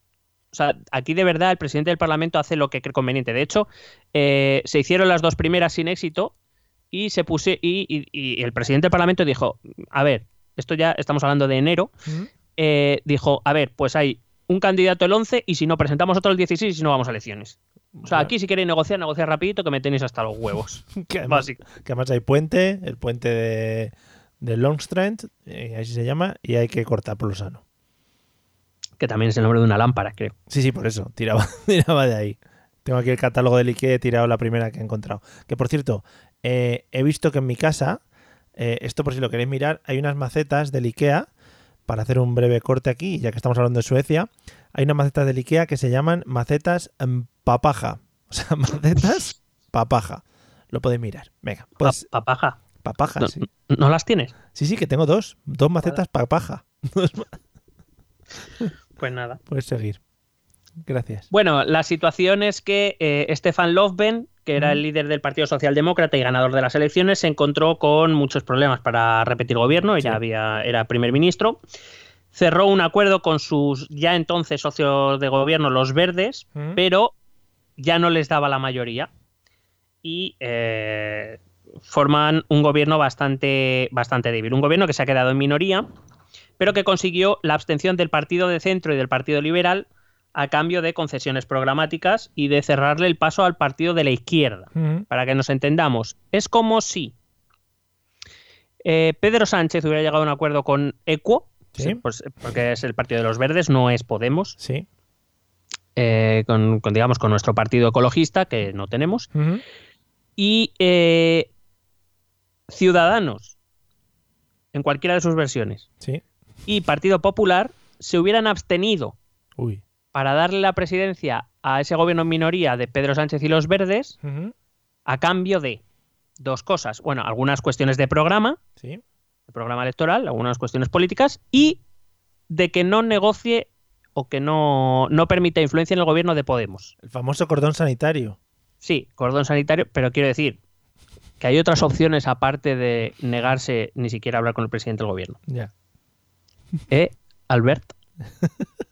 O sea, aquí de verdad el presidente del Parlamento hace lo que cree conveniente. De hecho, eh, se hicieron las dos primeras sin éxito y se puse y, el presidente del Parlamento dijo, a ver, esto ya estamos hablando de enero, eh, dijo, a ver, pues hay un candidato el 11 y si no presentamos otro el 16 y si no vamos a elecciones. O sea, aquí si queréis negociar, negociar rapidito que me tenéis hasta los huevos. (laughs) que, además, que, además, hay puente, el puente de, de Longstrand, eh, así se llama, y hay que cortar por lo sano. Que también es el nombre de una lámpara, creo. Sí, sí, por eso, tiraba, (laughs) tiraba de ahí. Tengo aquí el catálogo del IKEA, he tirado la primera que he encontrado. Que por cierto, eh, he visto que en mi casa, eh, esto por si lo queréis mirar, hay unas macetas del IKEA, para hacer un breve corte aquí, ya que estamos hablando de Suecia, hay unas macetas del IKEA que se llaman macetas papaja. (laughs) O sea, macetas papaja. Lo podéis mirar. Venga, pues. ¿Papaja? Papaja, no, sí. ¿No las tienes? Sí, sí, que tengo dos. Dos macetas papaja. (laughs) pues nada. Puedes seguir. Gracias. Bueno, la situación es que eh, Stefan Lofven, que era el líder del Partido Socialdemócrata y ganador de las elecciones, se encontró con muchos problemas para repetir gobierno, ya había, era primer ministro. Cerró un acuerdo con sus ya entonces socios de gobierno, los verdes, pero ya no les daba la mayoría. Y eh, forman un gobierno bastante, bastante débil. Un gobierno que se ha quedado en minoría, pero que consiguió la abstención del Partido de Centro y del Partido Liberal a cambio de concesiones programáticas y de cerrarle el paso al partido de la izquierda. Para que nos entendamos, es como si eh, Pedro Sánchez hubiera llegado a un acuerdo con Equo, pues, porque es el partido de los verdes, no es Podemos. Sí. Eh, con, digamos, con nuestro partido ecologista, que no tenemos. Y eh, Ciudadanos, en cualquiera de sus versiones, sí. y Partido Popular se hubieran abstenido Uy. Para darle la presidencia a ese gobierno en minoría de Pedro Sánchez y los Verdes a cambio de dos cosas. Bueno, algunas cuestiones de programa, sí. de programa electoral, algunas cuestiones políticas y de que no negocie o que no, no permita influencia en el gobierno de Podemos. El famoso cordón sanitario. Sí, cordón sanitario, pero quiero decir, que hay otras opciones aparte de negarse ni siquiera a hablar con el presidente del gobierno. Ya. ¿Eh, Albert? (laughs)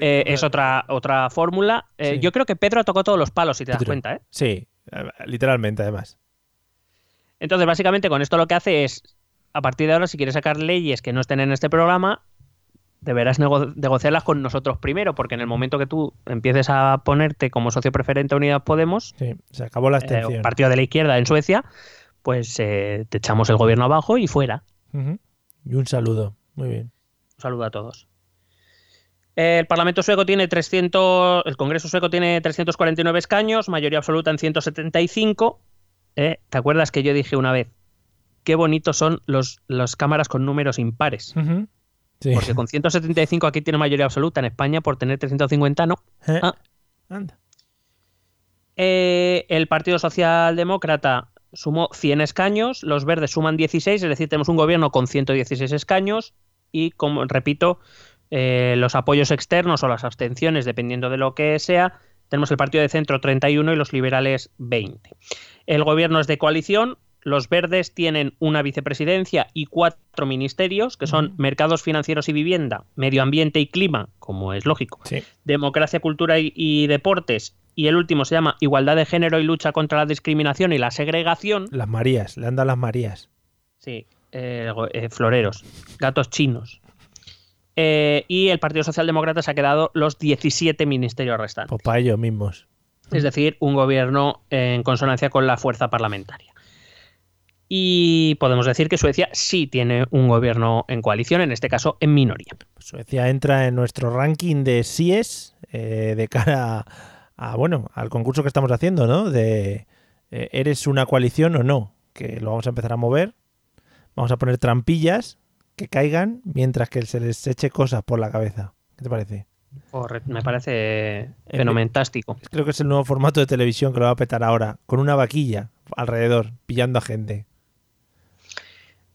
Eh, es otra, otra fórmula. Eh, yo creo que Pedro tocó todos los palos, si te das cuenta, ¿eh? Sí, literalmente, además. Entonces, básicamente, con esto lo que hace es, a partir de ahora, si quieres sacar leyes que no estén en este programa, deberás negociarlas con nosotros primero, porque en el momento que tú empieces a ponerte como socio preferente a Unidas Podemos, se acabó la eh, extensión. partido de la izquierda en Suecia, pues eh, te echamos el gobierno abajo y fuera. Y un saludo. Muy bien. Un saludo a todos. El Parlamento sueco tiene 300, el Congreso sueco tiene 349 escaños, mayoría absoluta en 175. Eh, ¿Te acuerdas que yo dije una vez qué bonitos son los, las cámaras con números impares? Porque con 175 aquí tiene mayoría absoluta. En España, por tener 350, no. ¿Eh? Ah. Anda. Eh, el Partido Socialdemócrata sumó 100 escaños, los verdes suman 16, es decir, tenemos un gobierno con 116 escaños y, como repito, eh, los apoyos externos o las abstenciones, dependiendo de lo que sea, tenemos el Partido de Centro 31 y los liberales 20. El gobierno es de coalición, los verdes tienen una vicepresidencia y cuatro ministerios, que son mercados financieros y vivienda, medio ambiente y clima, como es lógico, Sí. democracia, cultura y, y deportes, y el último se llama igualdad de género y lucha contra la discriminación y la segregación. Las Marías, le han dado las Marías. Sí, eh, eh, floreros, gatos chinos. Eh, y el Partido Socialdemócrata se ha quedado los 17 ministerios restantes. Pues para ellos mismos. Es decir, un gobierno en consonancia con la fuerza parlamentaria. Y podemos decir que Suecia sí tiene un gobierno en coalición, en este caso en minoría. Suecia entra en nuestro ranking de SIES eh, de cara a, a, bueno, al concurso que estamos haciendo, ¿no? De eh, ¿eres una coalición o no? Que lo vamos a empezar a mover. Vamos a poner trampillas que caigan mientras que se les eche cosas por la cabeza. ¿Qué te parece? Correcto, me parece fenomentástico. Creo que es el nuevo formato de televisión que lo va a petar ahora, con una vaquilla alrededor, pillando a gente.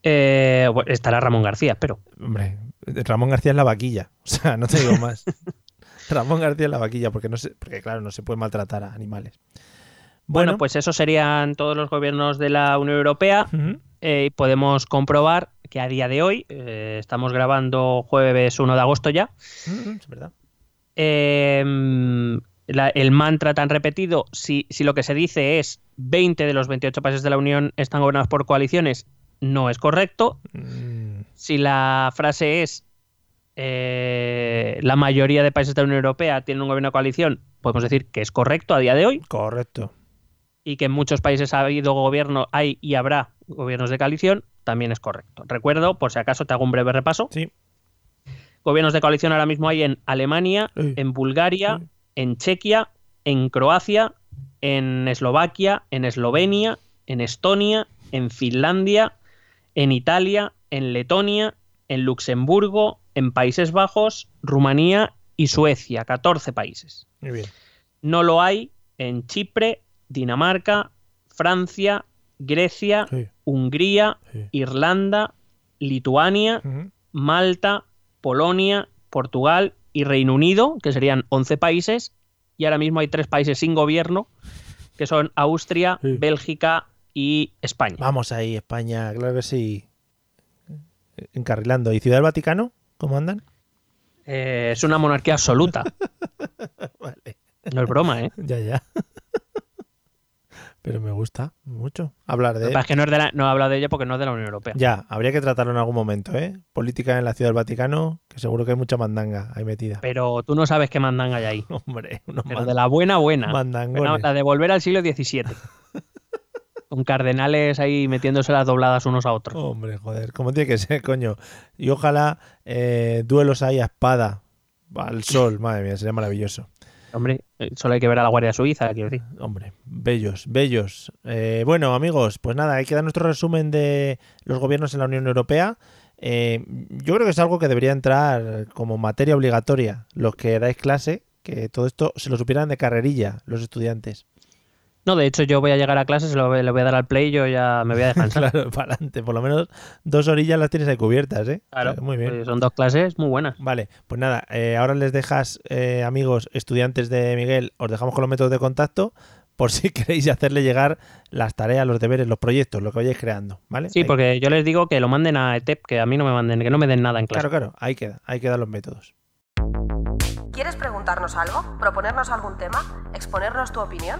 Eh, bueno, estará Ramón García, pero Hombre, Ramón García es la vaquilla. (laughs) O sea, no te digo más. (laughs) Ramón García es la vaquilla, porque no se, porque claro, no se puede maltratar a animales. Bueno, pues esos serían todos los gobiernos de la Unión Europea. Eh, podemos comprobar que a día de hoy, eh, estamos grabando jueves 1 de agosto ya, es verdad. eh, la- el mantra tan repetido, si, si lo que se dice es 20 de los 28 países de la Unión están gobernados por coaliciones, no es correcto. Mm, Si la frase es eh, la mayoría de países de la Unión Europea tienen un gobierno de coalición, podemos decir que es correcto a día de hoy correcto. Y que en muchos países ha habido gobierno, hay y habrá gobiernos de coalición, también es correcto. Recuerdo, por si acaso te hago un breve repaso, Sí. gobiernos de coalición ahora mismo hay en Alemania, Sí. en Bulgaria, Sí. en Chequia, en Croacia, en Eslovaquia, en Eslovenia, en Estonia, en Finlandia, en Italia, en Letonia, en Luxemburgo, en Países Bajos, Rumanía y Suecia, 14 países. Muy bien. No lo hay en Chipre, Dinamarca, Francia, Grecia, Sí, Hungría, sí. Irlanda, Lituania. Malta, Polonia, Portugal y Reino Unido, que serían 11 países, y ahora mismo hay tres países sin gobierno, que son Austria, Sí. Bélgica y España. Vamos ahí, España, claro que sí. Encarrilando. ¿Y Ciudad del Vaticano? ¿Cómo andan? Eh, es una monarquía absoluta, (laughs) Vale. no es broma, ¿eh? Ya, ya. Pero me gusta mucho hablar Lo de pasa es que no, es de la- no he hablado de ello porque no es de la Unión Europea. Ya, habría que tratarlo en algún momento, ¿eh? Política en la Ciudad del Vaticano, que seguro que hay mucha mandanga ahí metida. Pero tú no sabes qué mandanga hay ahí. (laughs) Hombre, unos Pero de la buena, buena. mandangones. La de volver al siglo XVII. (laughs) Con cardenales ahí metiéndose las dobladas unos a otros. Hombre, joder, como tiene que ser, coño. Y ojalá eh, duelos ahí a espada, al sol, (laughs) madre mía, sería maravilloso. Hombre, eh, solo hay que ver a la Guardia Suiza. Hombre, bellos, bellos. Eh, bueno, amigos, pues nada, hay que dar nuestro resumen de los gobiernos en la Unión Europea. Eh, yo creo que es algo que debería entrar como materia obligatoria. Los que dais clase, que todo esto se lo supieran de carrerilla, los estudiantes. No, de hecho yo voy a llegar a clase, se lo voy, le voy a dar al play y yo ya me voy a (laughs) descansar. Claro, para adelante. Por lo menos dos orillas las tienes ahí cubiertas, ¿eh? Claro, O sea, muy bien. pues son dos clases muy buenas. Vale, pues nada, eh, ahora les dejas, eh, amigos, estudiantes de Miguel, os dejamos con los métodos de contacto por si (laughs) queréis hacerle llegar las tareas, los deberes, los proyectos, lo que vayáis creando, ¿vale? Sí, Ahí- porque yo les digo que lo manden a ETEP, que a mí no me manden, que no me den nada en clase. Claro, claro, ahí queda, ahí quedan los métodos. ¿Quieres preguntarnos algo? ¿Proponernos algún tema? ¿Exponernos tu opinión?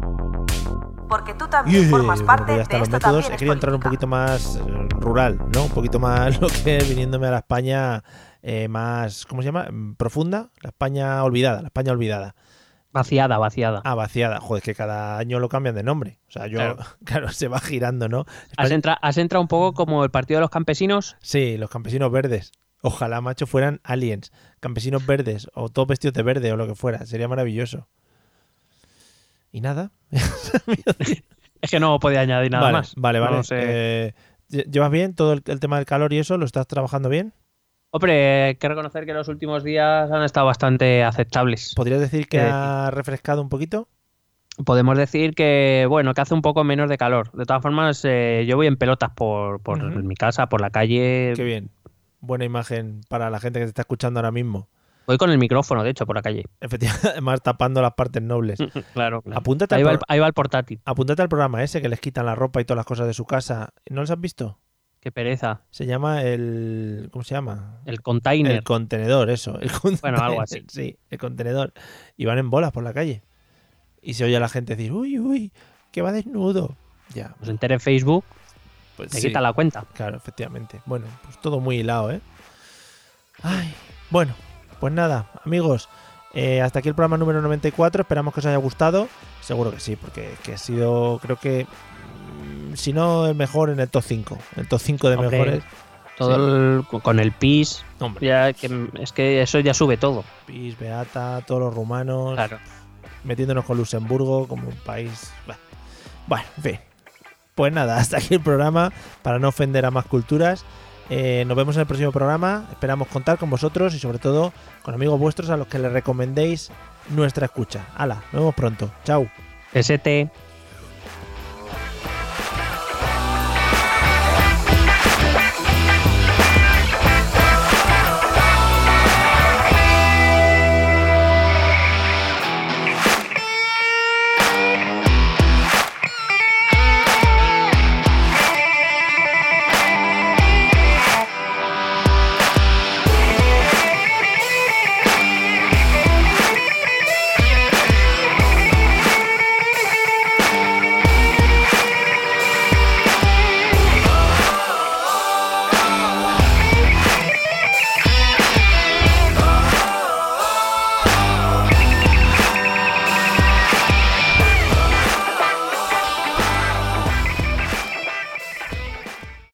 Porque tú también formas Bueno, parte de los esto métodos. He es querido entrar un poquito más eh, rural, ¿no? Un poquito más (laughs) lo que es viniéndome a la España eh, más, ¿cómo se llama? Mm, Profunda, la España olvidada, la España olvidada. Vaciada, vaciada. Ah, vaciada. Joder, que cada año lo cambian de nombre. O sea, yo, claro, (laughs) Claro. se va girando, ¿no? Has, entra- has entrado un poco como el Partido de los Campesinos. Sí, los campesinos verdes. Ojalá, macho, fueran aliens. Campesinos verdes o todos vestidos de verde o lo que fuera. Sería maravilloso. Y nada. Es que no podía añadir nada vale, más. Vale, vale. sé. Eh, ¿lle- ¿Llevas bien todo el, el tema del calor y eso? ¿Lo estás trabajando bien? Hombre, hay que reconocer que los últimos días han estado bastante aceptables. ¿Podrías decir que ¿Qué ha refrescado un poquito? Podemos decir que, bueno, que hace un poco menos de calor. De todas formas, eh, yo voy en pelotas por, por mi casa, por la calle. Qué bien. Buena imagen para la gente que te está escuchando ahora mismo. Voy con el micrófono, de hecho, por la calle. (laughs) Efectivamente, además tapando las partes nobles. (laughs) claro, claro. Apúntate Ahí al va, el, ahí va el portátil. Apúntate al programa ese que les quitan la ropa y todas las cosas de su casa. ¿No los has visto? Qué pereza. Se llama el. ¿Cómo se llama? El container. El contenedor, eso. El contenedor, algo así. (laughs) Sí, el contenedor. Y van en bolas por la calle. Y se oye a la gente decir, uy, uy, que va desnudo. Ya, entere en Facebook, pues te sí. quita la cuenta. Claro, efectivamente. Bueno, pues todo muy hilado, ¿eh? Ay, bueno, pues nada, amigos. eh, hasta aquí el programa número 94. Esperamos que os haya gustado. Seguro que sí, porque que ha sido, creo que, mm, si no el mejor, en el top 5. El top 5 de Hombre, mejores. Todo el- con el PIS, Hombre, ya que, es que eso ya sube todo. Pis, Beata, todos los rumanos. Claro. metiéndonos con Luxemburgo como un país. Bueno, en fin. Pues nada, hasta aquí el programa para no ofender a más culturas. Eh, nos vemos en el próximo programa. Esperamos contar con vosotros y sobre todo con amigos vuestros a los que les recomendéis nuestra escucha. Hala, nos vemos pronto. Chao. ST.